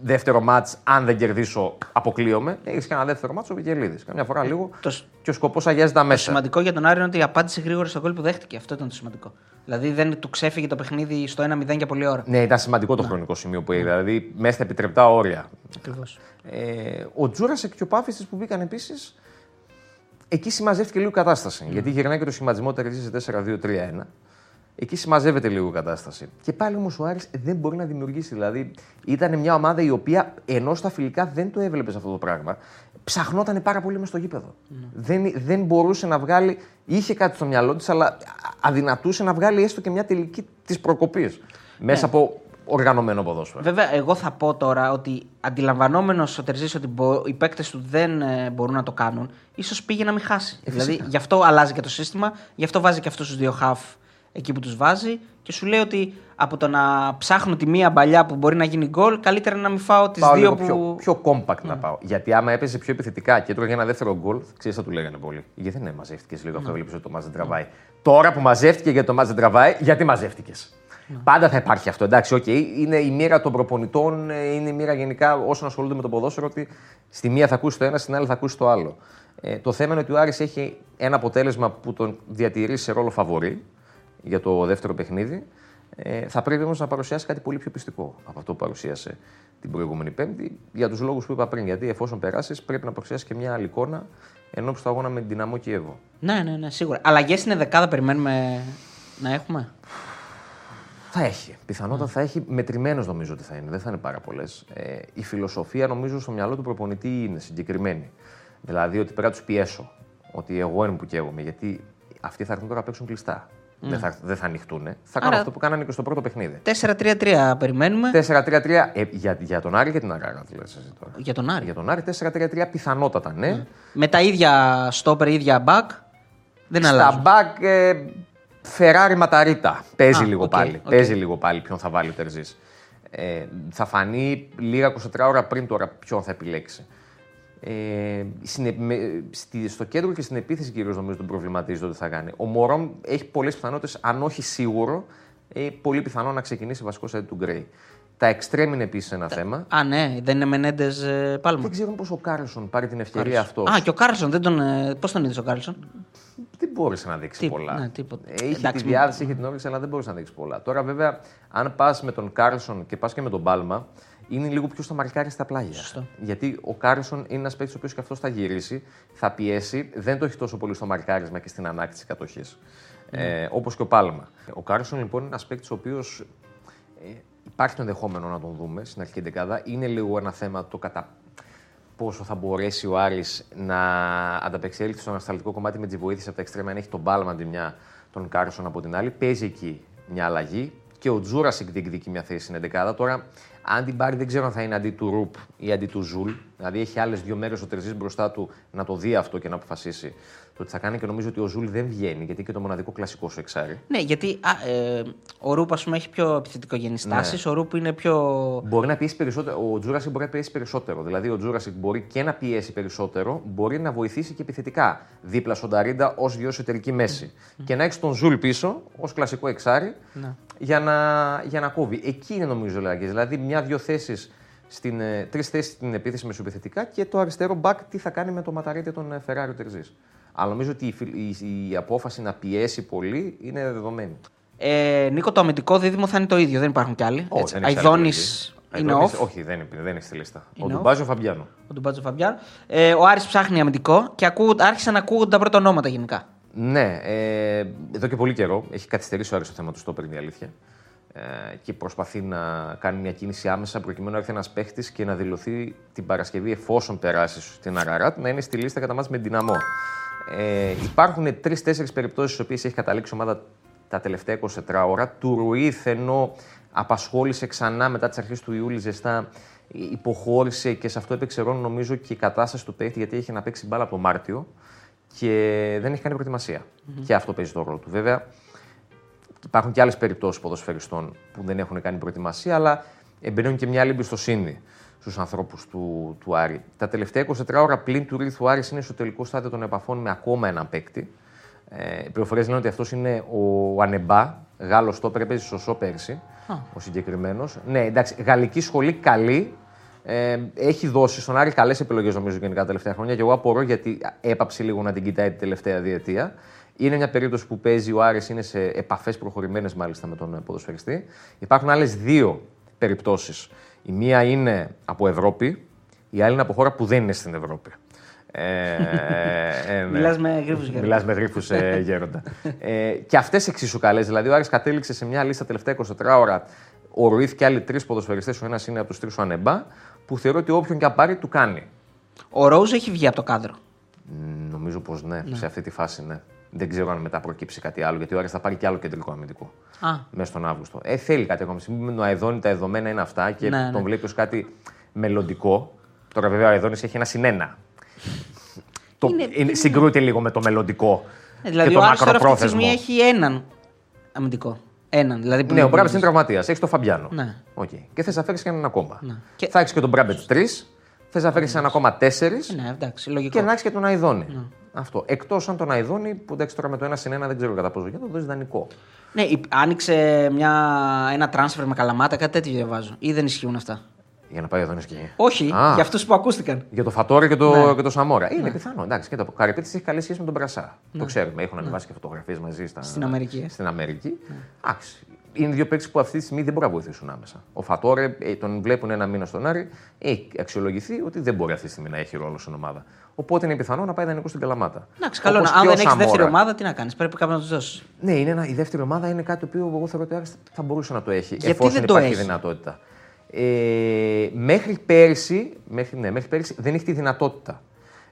Δεύτερο μάτς, αν δεν κερδίσω, αποκλείομαι. Έχεις και ένα δεύτερο μάτς στο Βικελίδης. Καμιά φορά λίγο. Το σ- Και ο σκοπός αγιάζει τα μέσα. σημαντικό για τον Άρη είναι ότι απάντησε γρήγορα στο γκολ που δέχτηκε. Αυτό ήταν το σημαντικό. Δηλαδή δεν του ξέφυγε το παιχνίδι στο 1-0 για πολλή ώρα. Ναι, ήταν σημαντικό το χρονικό σημείο που έγινε. Δηλαδή μέσα στα επιτρεπτά όρια. Ακριβώς. Ε, ο Τζούρασεκ και ο Πάφη που μπήκαν επίσης. Εκεί συμμαζεύτηκε λίγο η κατάσταση. Γιατί γυρνάει και το σχηματισμό τερζή σε 4-2-3-1. Εκεί συμμαζεύεται λίγο η κατάσταση. Και πάλι όμως ο Άρης δεν μπορεί να δημιουργήσει. Δηλαδή ήταν μια ομάδα η οποία ενώ στα φιλικά δεν το έβλεπες αυτό το πράγμα, ψαχνόταν πάρα πολύ μες στο γήπεδο. Δεν, δεν μπορούσε να βγάλει. είχε κάτι στο μυαλό της, αλλά αδυνατούσε να βγάλει έστω και μια τελική της προκοπής. Μέσα από οργανωμένο ποδόσφαιρο. Βέβαια, εγώ θα πω τώρα ότι αντιλαμβανόμενος ο Τερζής ότι μπο- οι παίκτες του δεν ε, μπορούν να το κάνουν, ίσως πήγε να μην χάσει. δηλαδή γι' αυτό αλλάζει και το σύστημα, γι' αυτό βάζει και αυτούς τους δύο χαφ εκεί που τους βάζει και σου λέει ότι από το να ψάχνω τη μία μπαλιά που μπορεί να γίνει γκολ, καλύτερα να μην φάω τις Πάω δύο λίγο που. πιο, πιο compact να πάω. Γιατί άμα έπαιζε πιο επιθετικά και έτρωγε ένα δεύτερο γκολ, ξέρεις θα του λέγανε πολύ. Γιατί δεν μαζεύτηκες λίγο αυτό, βλέπεις ότι το ματς δεν τραβάει. Τώρα που μαζεύτηκε γιατί το ματς δεν τραβάει, γιατί μαζεύτηκες; Πάντα θα υπάρχει αυτό. Εντάξει, οκ, είναι η μοίρα των προπονητών, ε, είναι η μοίρα γενικά όσων ασχολούνται με το ποδόσφαιρο ότι στη μία θα ακούσει το ένα, στην άλλη θα ακούσει το άλλο. Ε, το θέμα είναι ότι ο Άρης έχει ένα αποτέλεσμα που τον διατηρεί σε ρόλο φαβορή για το δεύτερο παιχνίδι. Ε, θα πρέπει όμως να παρουσιάσει κάτι πολύ πιο πιστικό από αυτό που παρουσίασε την προηγούμενη Πέμπτη για τους λόγους που είπα πριν. Γιατί εφόσον περάσεις, πρέπει να παρουσιάσεις και μια άλλη εικόνα ενώ του αγώνα με την Δυναμό Κιέβο. Ναι, ναι, ναι, σίγουρα. Αλλαγές είναι δεκάδα, περιμένουμε να έχουμε; Θα έχει. Πιθανότατα θα έχει μετρημένος νομίζω ότι θα είναι. Δεν θα είναι πάρα πολλές. Ε, η φιλοσοφία νομίζω στο μυαλό του προπονητή είναι συγκεκριμένη. Δηλαδή ότι πρέπει να τους πιέσω. Ότι εγώ είμαι που καίγομαι. Γιατί αυτοί θα έρθουν τώρα να παίξουν κλειστά. Δεν, θα, δεν θα ανοιχτούν. Θα κάνουν Άρα- αυτό που κάνανε και στο πρώτο παιχνίδι. 4-3-3 περιμένουμε. 4-3-3 ε, για, για τον Άρη και την Αραράτ, λες εσύ τώρα. Για τον Άρη. Για τον Άρη 4-3-3 πιθανότατα ναι. Με τα ίδια στόπερ, ίδια back. Δεν Στα αλλάζουν. μπακ ε, Φεράρι Ματαρίτα. Παίζει Α, λίγο οκ, πάλι. οκ. Παίζει λίγο πάλι ποιον θα βάλει ο Τερζής. Ε, θα φανεί λίγα 24 ώρα πριν τώρα ποιον θα επιλέξει. Ε, συνε- με- στη- στο κέντρο και στην επίθεση κυρίως νομίζω τον προβληματίζει το τι θα κάνει. Ο Μορόν έχει πολλές πιθανότητες, αν όχι σίγουρο, ε, πολύ πιθανό να ξεκινήσει βασικός αντί του Γκρέι. Τα εξτρέμ είναι επίσης ένα θέμα. Α, ναι, δεν είναι Μενέντες Πάλμα. Δεν ξέρω πώς ο Κάρλσον πάρει την ευκαιρία αυτός. Α, και ο Κάρλσον, δεν τον. Πώς τον είδες ο Κάρλσον; δεν μπόρεσε να δείξει Τι- πολλά. ναι, τίποτα. Ε, Είχε Εντάξει, τη διάθεση, είχε την όρεξη, αλλά δεν μπόρεσε να δείξει πολλά. Τώρα, βέβαια, αν πας με τον Κάρλσον και πας και με τον Πάλμα, είναι λίγο πιο στο μαρκάρι στα πλάγια. Σωστό. Γιατί ο Κάρλσον είναι ένας παίκτης ο οποίος και αυτός θα γυρίσει, θα πιέσει, δεν το έχει τόσο πολύ στο μαρκάρισμα και στην ανάκτηση κατοχής. Ε, Όπως και ο Πάλμα. Ο Κάρλσον λοιπόν είναι ένας παίκτης ο οποίος ε, υπάρχει το ενδεχόμενο να τον δούμε στην αρχική ενδεκάδα. Είναι λίγο ένα θέμα το κατά πόσο θα μπορέσει ο Άρης να ανταπεξέλθει στο ανασταλτικό κομμάτι με τη βοήθεια από τα εξτρέμα, αν έχει τον Πάλμα τη μια, τον Κάρλσον από την άλλη. Παίζει εκεί μια αλλαγή και ο Τζούρασικ διεκδικεί μια θέση στην 11. Τώρα, αν την πάρει, δεν ξέρω αν θα είναι αντί του Ρουπ ή αντί του Ζουλ. Δηλαδή, έχει άλλες δύο μέρες ο Τερζής μπροστά του να το δει αυτό και να αποφασίσει το τι θα κάνει. Και νομίζω ότι ο Ζουλ δεν βγαίνει, γιατί είναι και το μοναδικό κλασικό σου εξάρι. Ναι, γιατί α, ε, ο Ρούπ ας πούμε, έχει πιο επιθετικογενεί Ναι. τάσει. Ο Ρούπ είναι πιο. Μπορεί να πιέσει περισσότερο. Ο Τζούρασικ μπορεί να πιέσει περισσότερο. Δηλαδή, ο Τζούρασικ μπορεί και να πιέσει περισσότερο, μπορεί να βοηθήσει και επιθετικά δίπλα στον Νταρίντα ως δύο εσωτερική μέση. Και να έχεις τον Ζουλ πίσω ως κλασικό εξάρι για, να, για να κόβει. Εκεί είναι νομίζω ο Λαγκής. Δηλαδή, μια-δυο θέσεις. Στην, ε, τρεις θέσεις στην επίθεση μεσοεπιθετικά και το αριστερό back τι θα κάνει με το Ματαρίτα ή τον ε, Φεράρι Τερζής. Αλλά νομίζω ότι η, φιλ- η, η απόφαση να πιέσει πολύ είναι δεδομένη. Ε, Νίκο, το αμυντικό δίδυμο θα είναι το ίδιο, δεν υπάρχουν κι άλλοι. Όχι, Έτσι. δεν έχει Αϊδόνης άλλη είναι επιλογή. off. Όχι, δεν είναι, δεν είναι στη λίστα. Ο Είναι Ντουμπάζο Φαμπιάνο. Ο Ντουμπάτζο Φαμπιάν. Ε, ο Άρης ψάχνει αμυντικό και ακούω, άρχισαν να ακούγονται τα πρώτα ονόματα γενικά. Ναι, ε, εδώ και πολύ καιρό έχει καθυστερήσει ο Άρης το θέμα του στόπερ, είναι η αλήθεια. Ε, και προσπαθεί να κάνει μια κίνηση άμεσα προκειμένου να έρθει ένας παίχτης και να δηλωθεί την Παρασκευή, εφόσον περάσει στην Αραράτ, να είναι στη λίστα κατά μάτς με την Δυναμό. Ε, υπάρχουν τρει-τέσσερι περιπτώσεις στις οποίες έχει καταλήξει η ομάδα τα τελευταία 24 ώρα. Του Ρουίθ, ενώ απασχόλησε ξανά μετά τις αρχές του Ιούλη ζεστά, υποχώρησε και σε αυτό έπαιξε ρόλο νομίζω και η κατάσταση του παίχτη, γιατί είχε να παίξει μπάλα από το Μάρτιο και δεν έχει κάνει προετοιμασία. Και αυτό παίζει το ρόλο του. Βέβαια, υπάρχουν και άλλες περιπτώσεις ποδοσφαιριστών που δεν έχουν κάνει προετοιμασία, αλλά εμπνέουν και μια άλλη εμπιστοσύνη στους ανθρώπους του, του Άρη. Τα τελευταία 24 ώρα πλην του Ρίθου Άρης είναι στο τελικό στάδιο των επαφών με ακόμα έναν παίκτη. Ε, οι πληροφορίες λένε ότι αυτός είναι ο Ανεμπά, Γάλλος στόπερ, έπαιζε σωσό πέρσι, ο συγκεκριμένος. Ναι, εντάξει, γαλλική σχολή καλή. Ε, έχει δώσει στον Άρη καλές επιλογές νομίζω γενικά τα τελευταία χρόνια και εγώ απορώ γιατί έπαψε λίγο να την κοιτάει την τελευταία διετία. Είναι μια περίπτωση που παίζει ο Άρης, είναι σε επαφές προχωρημένες μάλιστα με τον ποδοσφαιριστή. Υπάρχουν άλλες δύο περιπτώσεις. Η μία είναι από Ευρώπη, η άλλη είναι από χώρα που δεν είναι στην Ευρώπη. Ε, ε, ναι. Μιλάς με γρίφους γέροντα. Μιλάς με γρίφους ε, γέροντα. ε, και αυτές εξίσου καλές. Δηλαδή, ο Άρης κατέληξε σε μια λίστα τελευταία 24 ώρα. Ο Ρουίθ και άλλοι τρεις ποδοσφαιριστές, ο ένας είναι από τους τρεις ο Ανεμπά, που θεωρώ ότι όποιον και αν πάρει του κάνει. Ο Ρόουζ έχει βγει από το κάδρο. Μ, Νομίζω πως ναι, σε αυτή τη φάση ναι. Δεν ξέρω αν μετά προκύψει κάτι άλλο, γιατί ο Άρης θα πάρει και άλλο κεντρικό αμυντικό. Α, Μέσα στον Αύγουστο. Ε, θέλει κάτι ακόμα. Με τον Αεδόνη τα δεδομένα είναι αυτά και Ναι, ναι. τον βλέπει ως κάτι μελλοντικό. Τώρα, βέβαια, ο Αεδόνη έχει ένα συνένα. Το, Είναι- είναι, συγκρούεται λίγο με το μελλοντικό ε, δηλαδή και ο το Άρης τώρα αυτή τη μακροπρόθεσμο. στιγμή έχει έναν αμυντικό. Έναν. Δηλαδή που Ναι, ο είναι- Μπράμπετ είναι τραυματίας. Έχεις τον Φαμπιάνο. Ναι. Οκ. Και θες να φέρεις και έναν ακόμα. Και- Θα έχεις και τον Μπράμπετ 3. Θες να φέρεις έναν ακόμα 4. Ναι, εντάξει, λογικό. Και να έχεις και τον Αϊδόνη. Αυτό. Εκτός αν τον Αϊδόνη, που εντάξει τώρα με το 1 συν 1 δεν ξέρω κατά πόσο γίνεται, το δώσει δανεικό. Ναι, υ- άνοιξε μια, ένα transfer με Καλαμάτα, κάτι τέτοιο διαβάζω. Ή δεν ισχύουν αυτά; Για να πάει ο Αϊδόνη εκεί. Όχι, Α. για αυτούς που ακούστηκαν. Για το Φατόρε και το, Ναι. και το Σαμόρα. Είναι πιθανό. Εντάξει, και το Καρυπέτης έχει καλή σχέση με τον Μπρασά. Το ξέρουμε. Έχουν ανεβάσει και φωτογραφίες μαζί στα... Ναι. Στην Αμερική. Ναι. Στην Αμερική. Εντάξει. Είναι δύο παίκτες που αυτή τη στιγμή δεν μπορεί να βοηθήσουν άμεσα. Ο Φατόρε ε, τον βλέπουν ένα μήνα στον Άρη. Έχει αξιολογηθεί ότι δεν μπορεί αυτή τη στιγμή να έχει ρόλο στην ομάδα. Οπότε είναι πιθανό να πάει δανεικό στην Καλαμάτα. Εντάξει, καλό. Όπως να- Αν και ο δεν έχεις δεύτερη Σαμόρα. ομάδα, τι να κάνεις. Πρέπει κάπου να τους δώσεις. Ναι, είναι ένα, η δεύτερη ομάδα είναι κάτι το οποίο εγώ θεωρώ ότι ο Άρης θα μπορούσε να το έχει. Γιατί εφόσον δεν το υπάρχει έχει; δυνατότητα. Ε, μέχρι πέρσι, μέχρι, ναι, μέχρι πέρσι δεν έχει τη δυνατότητα.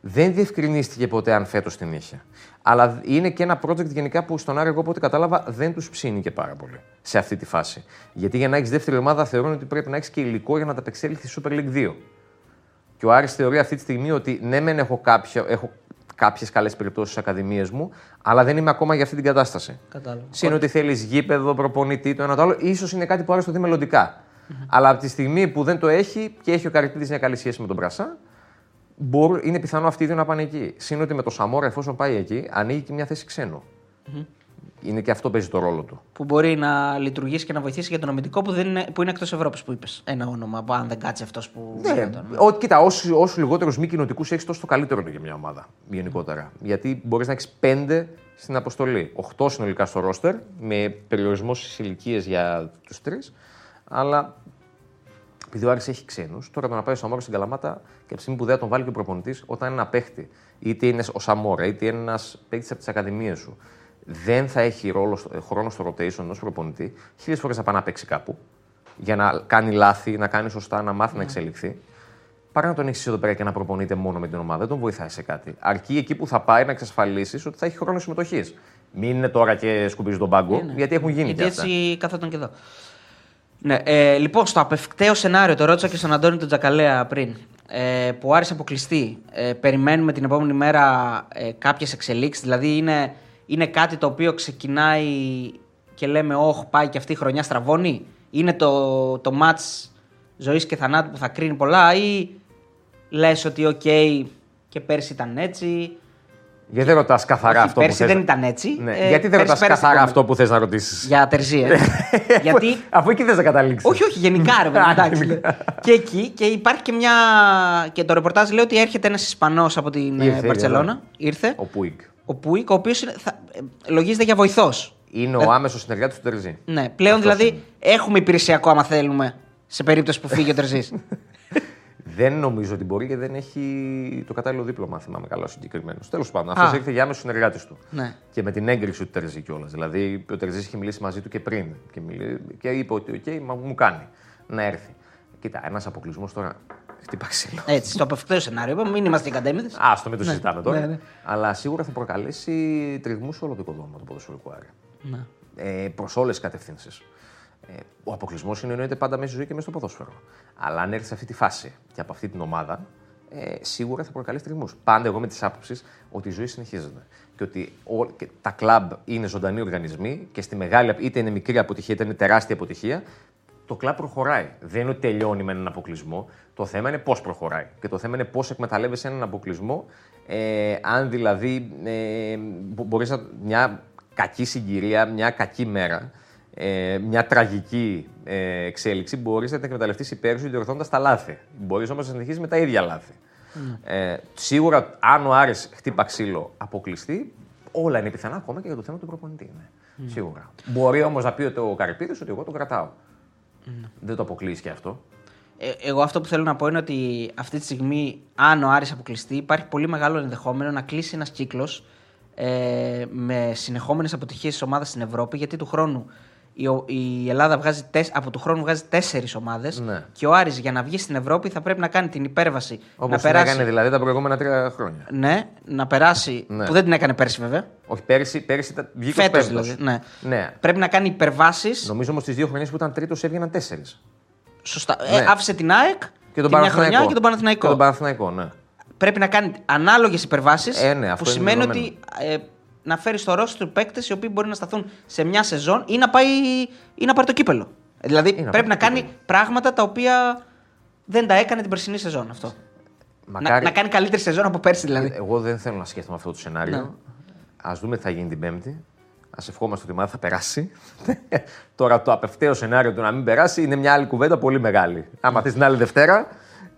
Δεν διευκρινίστηκε ποτέ αν φέτος την είχε. Αλλά είναι και ένα project γενικά που στον Άρη, εγώ από ό,τι κατάλαβα, δεν τους ψήνει και πάρα πολύ σε αυτή τη φάση. Γιατί για να έχεις δεύτερη ομάδα θεωρούν ότι πρέπει να έχεις και υλικό για να τα απεξέλθει στη Super League 2. Και ο Άρης θεωρεί αυτή τη στιγμή ότι ναι, μεν έχω, κάποια, έχω κάποιες καλές περιπτώσεις στις ακαδημίες μου, αλλά δεν είμαι ακόμα για αυτή την κατάσταση. Κατάλαβα. Συν ότι θέλεις γήπεδο, προπονητή, το ένα το άλλο, ίσως είναι κάτι που άρεσε το δει μελλοντικά. Αλλά από τη στιγμή που δεν το έχει και έχει ο Καρυπίδης μια καλή σχέση με τον Μπρασά, μπορεί, είναι πιθανό αυτοί οι δύο να πάνε εκεί. Συν ότι με το Σαμόρα, εφόσον πάει εκεί, ανοίγει και μια θέση ξένου. Είναι και αυτό παίζει το ρόλο του. Που μπορεί να λειτουργήσει και να βοηθήσει για τον αμυντικό που, δεν είναι, που είναι εκτός Ευρώπης που είπες. Ένα όνομα, που αν δεν κάτσει αυτός που. Ναι, γινόταν. ό, κοίτα, όσο, όσο λιγότερους μη κοινοτικούς έχεις, τόσο το καλύτερο είναι για μια ομάδα γενικότερα. Γιατί μπορείς να έχεις πέντε στην αποστολή. Οχτώ συνολικά στο ρόστερ, με περιορισμό στις ηλικίες για τους τρεις. Αλλά επειδή ο Άρης έχει ξένους, τώρα το να πάει ο Σαμόρα στην Καλαμάτα και από τη στιγμή που δεν θα τον βάλει και ο προπονητής, όταν είναι ένα παίχτη, είτε είναι ο Σαμόρα, είτε είναι ένας παίχτη από τις ακαδημίες σου, δεν θα έχει ρόλο, στο- χρόνο στο rotation ενός προπονητή, χίλιες φορές θα πάει να παίξει κάπου για να κάνει λάθη, να κάνει σωστά, να μάθει να εξελιχθεί. Παρά να τον έχεις εδώ πέρα και να προπονείται μόνο με την ομάδα, δεν τον βοηθάει σε κάτι. Αρκεί εκεί που θα πάει να εξασφαλίσεις ότι θα έχει χρόνο συμμετοχής. Μην είναι τώρα και σκουπίζεις τον πάγκο, γιατί έχουν γίνει Γιατί και αυτά. έτσι καθόταν και εδώ. Ναι, ε, λοιπόν, στο απευκταίο σενάριο, το ρώτησα και στον Αντώνη τον Τζακαλέα πριν, ε, που Άρης αποκλειστεί. Ε, περιμένουμε την επόμενη μέρα ε, κάποιες εξελίξεις. Δηλαδή, είναι, είναι κάτι το οποίο ξεκινάει και λέμε, Όχι, πάει και αυτή η χρονιά στραβώνει. Είναι το, το match ζωής και θανάτου που θα κρίνει πολλά, ή λες ότι, οκ, και πέρσι ήταν έτσι. Γιατί δεν ρωτάς καθαρά Όχι, αυτό που πέρσι θες. δεν ήταν έτσι. Ναι. Ε, Γιατί δεν πέρσι ρωτάς πέρασε καθαρά ακόμα. αυτό που θες να ρωτήσεις; Για τερζία. Γιατί Αφού εκεί θες να καταλήξεις. όχι, όχι, γενικά ρε παιδί, Α, εντάξει. γενικά. και εκεί και υπάρχει και μια. Και το ρεπορτάζ λέει ότι έρχεται ένας Ισπανός από την Ήρθε, ε, Μπαρσελόνα. εδώ. Ήρθε. Ο Πουίκ. Ο Πουίκ, ο οποίος λογίζεται για βοηθός. Είναι ο άμεσος συνεργάτης του Τερζή. Ναι, πλέον Αυτός δηλαδή είναι. έχουμε υπηρεσιακό άμα θέλουμε. Σε περίπτωση που φύγει ο Τερζής. Δεν νομίζω ότι μπορεί και δεν έχει το κατάλληλο δίπλωμα, αν θυμάμαι καλά συγκεκριμένος. Τέλος πάντων, Α. αυτός ήρθε για άμεσο συνεργάτη του. Ναι. Και με την έγκριση του Τερζή κιόλας. Δηλαδή, ο Τερζής είχε μιλήσει μαζί του και πριν. Και, μιλή... και είπε ότι, οκ, μα μου κάνει να έρθει. Κοίτα, ένας αποκλεισμός τώρα χτυπά ξύλο. Έτσι, στο απευκταίο σενάριο. είπαμε, Μην είμαστε εγκατέμιδε. Άστο, μην το συζητάμε τώρα. ναι, ναι. Αλλά σίγουρα θα προκαλέσει τριγμούς σε όλο το οικοδόμημα του ποδοσφαιρικού Άρη. Ναι. Ε, Προς όλες τις κατευθύνσεις. Ε, ο αποκλεισμός εννοείται πάντα μέσα στη ζωή και μέσα στο ποδόσφαιρο. Αλλά αν έρθεις σε αυτή τη φάση και από αυτή την ομάδα, ε, σίγουρα θα προκαλέσει τριγμούς. Πάντα εγώ με τις άποψεις ότι η ζωή συνεχίζεται. Και ότι ό, και τα κλαμπ είναι ζωντανοί οργανισμοί και στη μεγάλη, είτε είναι μικρή αποτυχία είτε είναι τεράστια αποτυχία, το κλαμπ προχωράει. Δεν είναι ότι τελειώνει με έναν αποκλεισμό. Το θέμα είναι πώς προχωράει. Και το θέμα είναι πώς εκμεταλλεύεσαι έναν αποκλεισμό. Ε, αν δηλαδή ε, μπορείς να. μια κακή συγκυρία, μια κακή μέρα, ε, μια τραγική ε, εξέλιξη, μπορεί να την εκμεταλλευτείς υπέρ σου διορθώντα τα λάθη. Μπορείς όμως να συνεχίσεις με τα ίδια λάθη. Ε, σίγουρα, αν ο Άρης χτύπα ξύλο αποκλειστεί, όλα είναι πιθανά ακόμα και για το θέμα του προπονητή. είναι. Σίγουρα. Μπορεί όμως να πει ότι ο Καρυπίδης ότι εγώ τον κρατάω. Δεν το αποκλείσει και αυτό. Ε, εγώ αυτό που θέλω να πω είναι ότι αυτή τη στιγμή, αν ο Άρης αποκλειστεί, υπάρχει πολύ μεγάλο ενδεχόμενο να κλείσει ένας κύκλος ε, με συνεχόμενες αποτυχίες της ομάδας στην Ευρώπη, γιατί του χρόνου η, ο- η Ελλάδα βγάζει τεσ, από του χρόνου βγάζει τέσσερις ομάδες Ναι. και ο Άρης για να βγει στην Ευρώπη θα πρέπει να κάνει την υπέρβαση. Όπως να την περάσει. έκανε δηλαδή τα προηγούμενα τρία χρόνια. Ναι, να περάσει. Ναι. που δεν την έκανε πέρσι βέβαια. Όχι, πέρυσι, πέρυσι ήταν- βγήκε Φέτος ως δηλαδή. πέμπτος. Ναι. ναι. Πρέπει να κάνει υπερβάσεις. Νομίζω όμως τι δύο χρονιές που ήταν τρίτος έβγαιναν τέσσερις. Σωστά. Ναι. Ε, άφησε την ΑΕΚ Και τον τη μια Παναθηναϊκό. χρονιά και τον Παναθηναϊκό. Και τον Παναθηναϊκό, ναι. πρέπει να κάνει ανάλογες υπερβάσεις. Ε, ναι, αυτό που είναι σημαίνει δεδομένο. ότι ε, να φέρεις στο ρόστο του παίκτες οι οποίοι μπορεί να σταθούν σε μια σεζόν ή να, πάει, ή να πάρει το κύπελο. Δηλαδή να πρέπει να πάρει το κάνει πράγματα τα οποία δεν τα έκανε την περσινή σεζόν αυτό. Να, Μακάρι- να κάνει καλύτερη σεζόν από πέρσι δηλαδή. Εγώ δεν θέλω να σκέφτομαι αυτό το σενάριο. Ναι. Α δούμε τι θα γίνει την Πέμπτη. Α ευχόμαστε ότι η ομάδα θα περάσει. Τώρα το απευθέως σενάριο του να μην περάσει είναι μια άλλη κουβέντα πολύ μεγάλη. Άμα θες την άλλη Δευτέρα,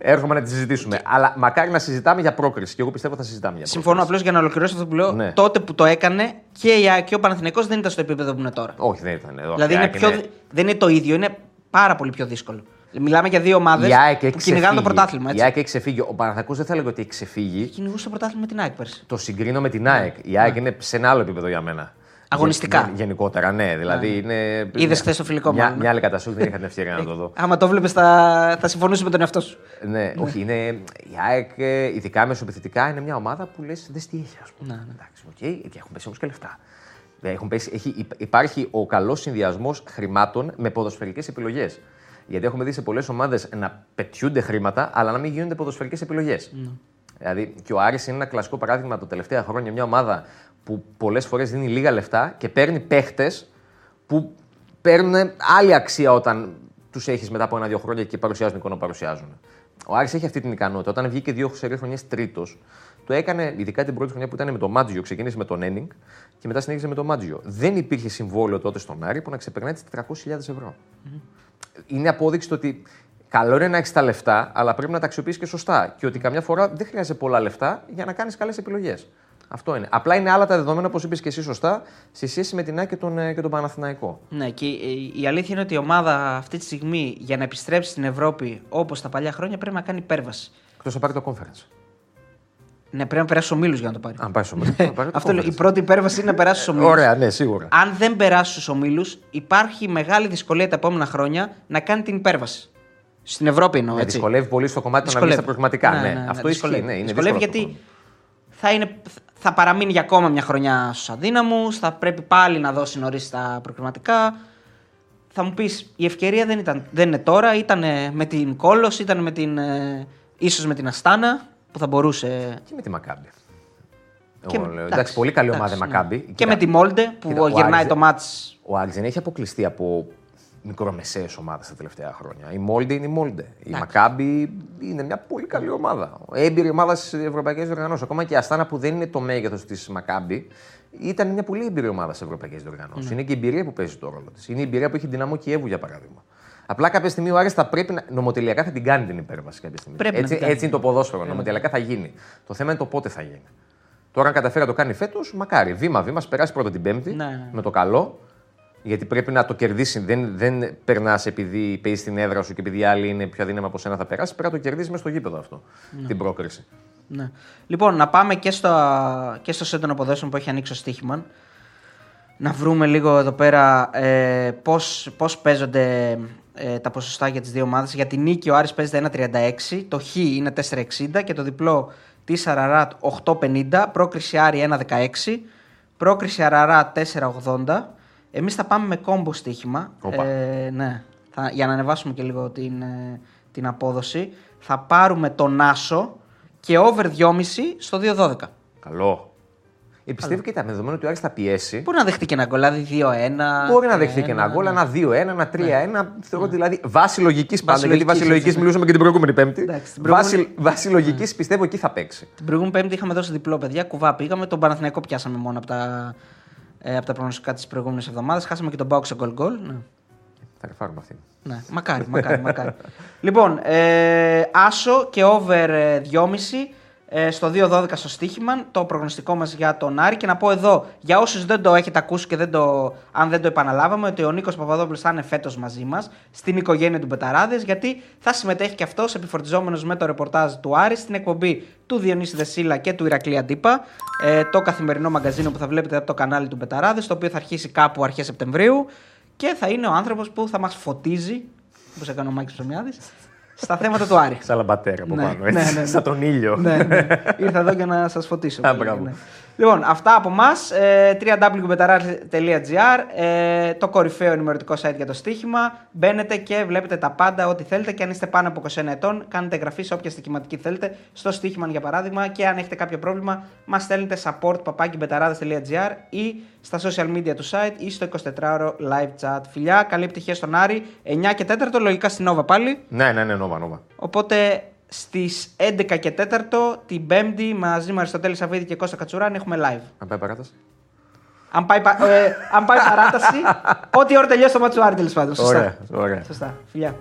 έρχομαι να τη συζητήσουμε. Αλλά μακάρι να συζητάμε για πρόκριση. Και εγώ πιστεύω θα συζητάμε για Συμφωνώ πρόκριση. απλώς για να ολοκληρώσω αυτό που λέω. Ναι. Τότε που το έκανε και η ΑΕΚ και ο Παναθηναϊκός δεν ήταν στο επίπεδο που είναι τώρα. Όχι, δεν ήταν εδώ. δηλαδή Η είναι ΑΕΚ πιο, δεν είναι το ίδιο, είναι πάρα πολύ πιο δύσκολο. Μιλάμε για δύο ομάδες Η ΑΕΚ που έχει κυνηγάνε το ξεφύγει. πρωτάθλημα. Η Έτσι. ΑΕΚ έχει ξεφύγει. Ο Παναθακούς δεν θα λέγω ότι έχει ξεφύγει. Κυνηγούσε το πρωτάθλημα με την ΑΕΚ πέρσι. Το συγκρίνω με την ΑΕΚ. Η ΑΕΚ είναι σε ένα άλλο επίπεδο για μένα. Αγωνιστικά. Γεν- γενικότερα, ναι. Δηλαδή είναι. Είδες χθες το φιλικό, μια, μάλλον, ναι. μια άλλη καταστροφή, δεν είχα την ευκαιρία να το δω. Άμα το βλέπεις, θα, θα συμφωνούσε με τον εαυτό σου. Ναι, όχι, είναι. Η ΑΕΚ, ε, ειδικά μεσοπιθετικά, είναι μια ομάδα που λες: Δεν τι έχει, ας πούμε. Ναι, ναι. Εντάξει, οκ, και έχουν πέσει όμως και λεφτά. Ε, Έχουν πέσει, έχει, υπ- υπάρχει ο καλός συνδυασμός χρημάτων με ποδοσφαιρικές επιλογές. Γιατί έχουμε δει σε πολλές ομάδες να πετιούνται χρήματα, αλλά να μην γίνονται ποδοσφαιρικές επιλογές. Ναι. Δηλαδή, και ο Άρης είναι ένα κλασικό παράδειγμα τα τελευταία χρόνια. Μια ομάδα που πολλές φορές δίνει λίγα λεφτά και παίρνει παίχτες που παίρνουν άλλη αξία όταν τους έχεις μετά από ένα-δύο χρόνια και παρουσιάζουν εικόνα που παρουσιάζουν. Ο Άρης έχει αυτή την ικανότητα. Όταν βγήκε δύο σερή χρονιές τρίτος, το έκανε ειδικά την πρώτη χρονιά που ήταν με το Μάτζιο. Ξεκίνησε με τον Ένινγκ και μετά συνέχισε με το Μάτζιο. Δεν υπήρχε συμβόλαιο τότε στον Άρη που να ξεπερνάει τις 400.000 ευρώ. Είναι απόδειξη το ότι καλό είναι να έχεις τα λεφτά, αλλά πρέπει να τα αξιοποιήσει και σωστά. Και ότι καμιά φορά δεν χρειάζεται πολλά λεφτά για να κάνεις καλές επιλογές. Αυτό είναι. Απλά είναι άλλα τα δεδομένα, όπως είπες και εσύ σωστά, σε σχέση με την ΑΕΚ και τον, ε, και τον Παναθηναϊκό. Ναι, και η, η αλήθεια είναι ότι η ομάδα αυτή τη στιγμή για να επιστρέψει στην Ευρώπη όπως τα παλιά χρόνια πρέπει να κάνει υπέρβαση. Εκτός να πάρει το conference. Ναι, πρέπει να περάσει στου ομίλου για να το πάρει. Αν πάει στο μέλλον. να πάρει το Αυτό λέω, η conference. πρώτη υπέρβαση είναι να περάσει στου ομίλου. Ωραία, ναι, σίγουρα. Αν δεν περάσει στου ομίλου, υπάρχει μεγάλη δυσκολία τα επόμενα χρόνια να κάνει την υπέρβαση. Στην Ευρώπη εννοώ. Ναι, έτσι. δυσκολεύει πολύ στο κομμάτι του να βγει στα προγραμματικά. Ναι, αυτό ισχύει. δυσκολεύει. Ναι, είναι δυσκολεύει δύσκολο γιατί αυτό. θα, είναι, θα παραμείνει για ακόμα μια χρονιά στους αδύναμους, θα πρέπει πάλι να δώσει νωρίς τα προκριματικά. Θα μου πεις, η ευκαιρία δεν, ήταν, δεν είναι τώρα, ήταν με την Κόλος, ήταν με την. Ε, ίσως με την Αστάνα που θα μπορούσε. Και με τη Μακάμπη. Και- Εγώ λέω, εντάξει, πολύ καλή ομάδα η εντάξει, Μακάμπη. ναι. Και Κοίτα, με τη Μόλντε που κοίτα, ο γυρνάει Άρης το δεν- μάτς Ο Άρης δεν έχει αποκλειστεί από μικρομεσαίες ομάδες τα τελευταία χρόνια. Η Μόλντε είναι η Μόλντε. Η Μακάμπη είναι μια πολύ καλή ομάδα. Έμπειρη ομάδα στις ευρωπαϊκές διοργανώσεις. Ακόμα και η Αστάνα που δεν είναι το μέγεθος της Μακάμπη, ήταν μια πολύ έμπειρη ομάδα στις ευρωπαϊκές διοργανώσεις. Ναι. Είναι και η εμπειρία που παίζει το ρόλο της. Είναι η εμπειρία που έχει δυναμό Κιέβου, για παράδειγμα. Απλά κάποια στιγμή ο Άρης θα πρέπει να. νομοτελειακά θα την κάνει την υπέρβαση κάποια στιγμή. Πρέπει να έτσι, την κάνει. έτσι είναι το ποδόσφαιρο. Νομοτελειακά θα γίνει. Το θέμα είναι το πότε θα γίνει. Τώρα, αν καταφέρει να το κάνει φέτος, μακάρι. Βήμα-βήμα, ας περάσει πρώτα την Πέμπτη Ναι, ναι. με το καλό. Γιατί πρέπει να το κερδίσει. Δεν, δεν περνάς επειδή παίζεις στην έδρα σου και επειδή οι άλλοι είναι πιο αδύναμοι από σένα θα περάσεις. Πρέπει να το κερδίσεις μέσα στο γήπεδο αυτό. Την πρόκριση. Ναι. Λοιπόν, να πάμε και στο, και στο σέντον αποδόσεων που έχει ανοίξει ο Στίχημαν. Να βρούμε λίγο εδώ πέρα ε, πώς, πώς παίζονται ε, τα ποσοστά για τις δύο ομάδες. Για την νίκη ο Άρης παίζεται 1,36, το Χ είναι 4,60 και το διπλό της Αραράτ 8,50, πρόκριση Άρη 1,16, πρόκριση Αραράτ 4,80. Εμείς θα πάμε με κόμπο στοίχημα. Οπα. Ε, ναι, θα, για να ανεβάσουμε και λίγο την, ε, την απόδοση. Θα πάρουμε τον Άσο και over 2,5 στο 2,12. Καλό. Ε, πιστεύω και τα με δεδομένο ότι ο Άρης θα πιέσει. Μπορεί να δεχτεί και ένα γκολ, δηλαδή 2-1. Μπορεί να δεχθεί και ένα γκολ, ένα 2-1, ένα 3-1. Θεωρώ ότι δηλαδή βάση λογικής πάντα. Γιατί βάση λογικής, λογικής έτσι. μιλούσαμε και την προηγούμενη Πέμπτη. Εντάξει, την Βάση, προηγούμενη- βάση λογικής πιστεύω εκεί θα παίξει. Την προηγούμενη Πέμπτη είχαμε δώσει διπλό, παιδιά. Κουβά πήγαμε. Τον Παναθηναϊκό πιάσαμε μόνο από τα, ε, από τα προγνωστικά της προηγούμενης εβδομάδας. Χάσαμε και τον Μπάουξ σε γκολ γκολ. Ναι. Θα τη πάρουμε αυτή. Ναι, μακάρι, μακάρι, μακάρι. λοιπόν, ε, Άσο και over ε, 2,5 ε, στο 2-12 στο στοίχημα, το προγνωστικό μας για τον Άρη. Και να πω εδώ, για όσους δεν το έχετε ακούσει και δεν το, αν δεν το επαναλάβαμε, ότι ο Νίκος Παπαδόπουλος θα είναι φέτος μαζί μας στην οικογένεια του Μπεταράδες, γιατί θα συμμετέχει και αυτός επιφορτιζόμενος με το ρεπορτάζ του Άρη στην εκπομπή του Διονύση Δεσίλα και του Ηρακλή Αντίπα, ε, το καθημερινό μαγκαζίνο που θα βλέπετε από το κανάλι του Μπεταράδες, το οποίο θα αρχίσει κάπου αρχές Σεπτεμβρίου και θα είναι ο άνθρωπος που θα μας φωτίζει, όπως έκανε ο Μάκης Ψωμιάδης, στα θέματα του Άρη. Σαν λαμπατέρα από Ναι, πάνω, ναι, έτσι. ναι, ναι. Σαν τον ήλιο. ναι, ναι. Ήρθα εδώ για να σας φωτίσω. Α, πολύ, μπράβο. ναι. Λοιπόν, αυτά από εμά. Ε, www.betarades.gr ε, Το κορυφαίο ενημερωτικό site για το στοίχημα. Μπαίνετε και βλέπετε τα πάντα, ό,τι θέλετε. Και αν είστε πάνω από 21 ετών, κάνετε εγγραφή σε όποια στοιχηματική θέλετε. Στο στοίχημα, για παράδειγμα. Και αν έχετε κάποιο πρόβλημα, μας στέλνετε support papakibetαρades.gr ή στα social media του site ή στο 24ωρο live chat. Φιλιά, καλή επιτυχία στον Άρη. 9 και 4 λογικά στην Nova πάλι. Ναι, ναι, ναι, νόβα, νόβα. Οπότε στις 11 και 4 την Πέμπτη μαζί με Αριστοτέλη Σαββίδη και Κώστα Κατσουράν έχουμε live. Αν πάει παράταση. Αν πάει, πα- ε, αν πάει παράταση, ό,τι ώρα τελειώσει το μάτσο Άρη τέλος πάντων. Σωστά. Ωραία, ωραία. Σωστά. Φιλιά.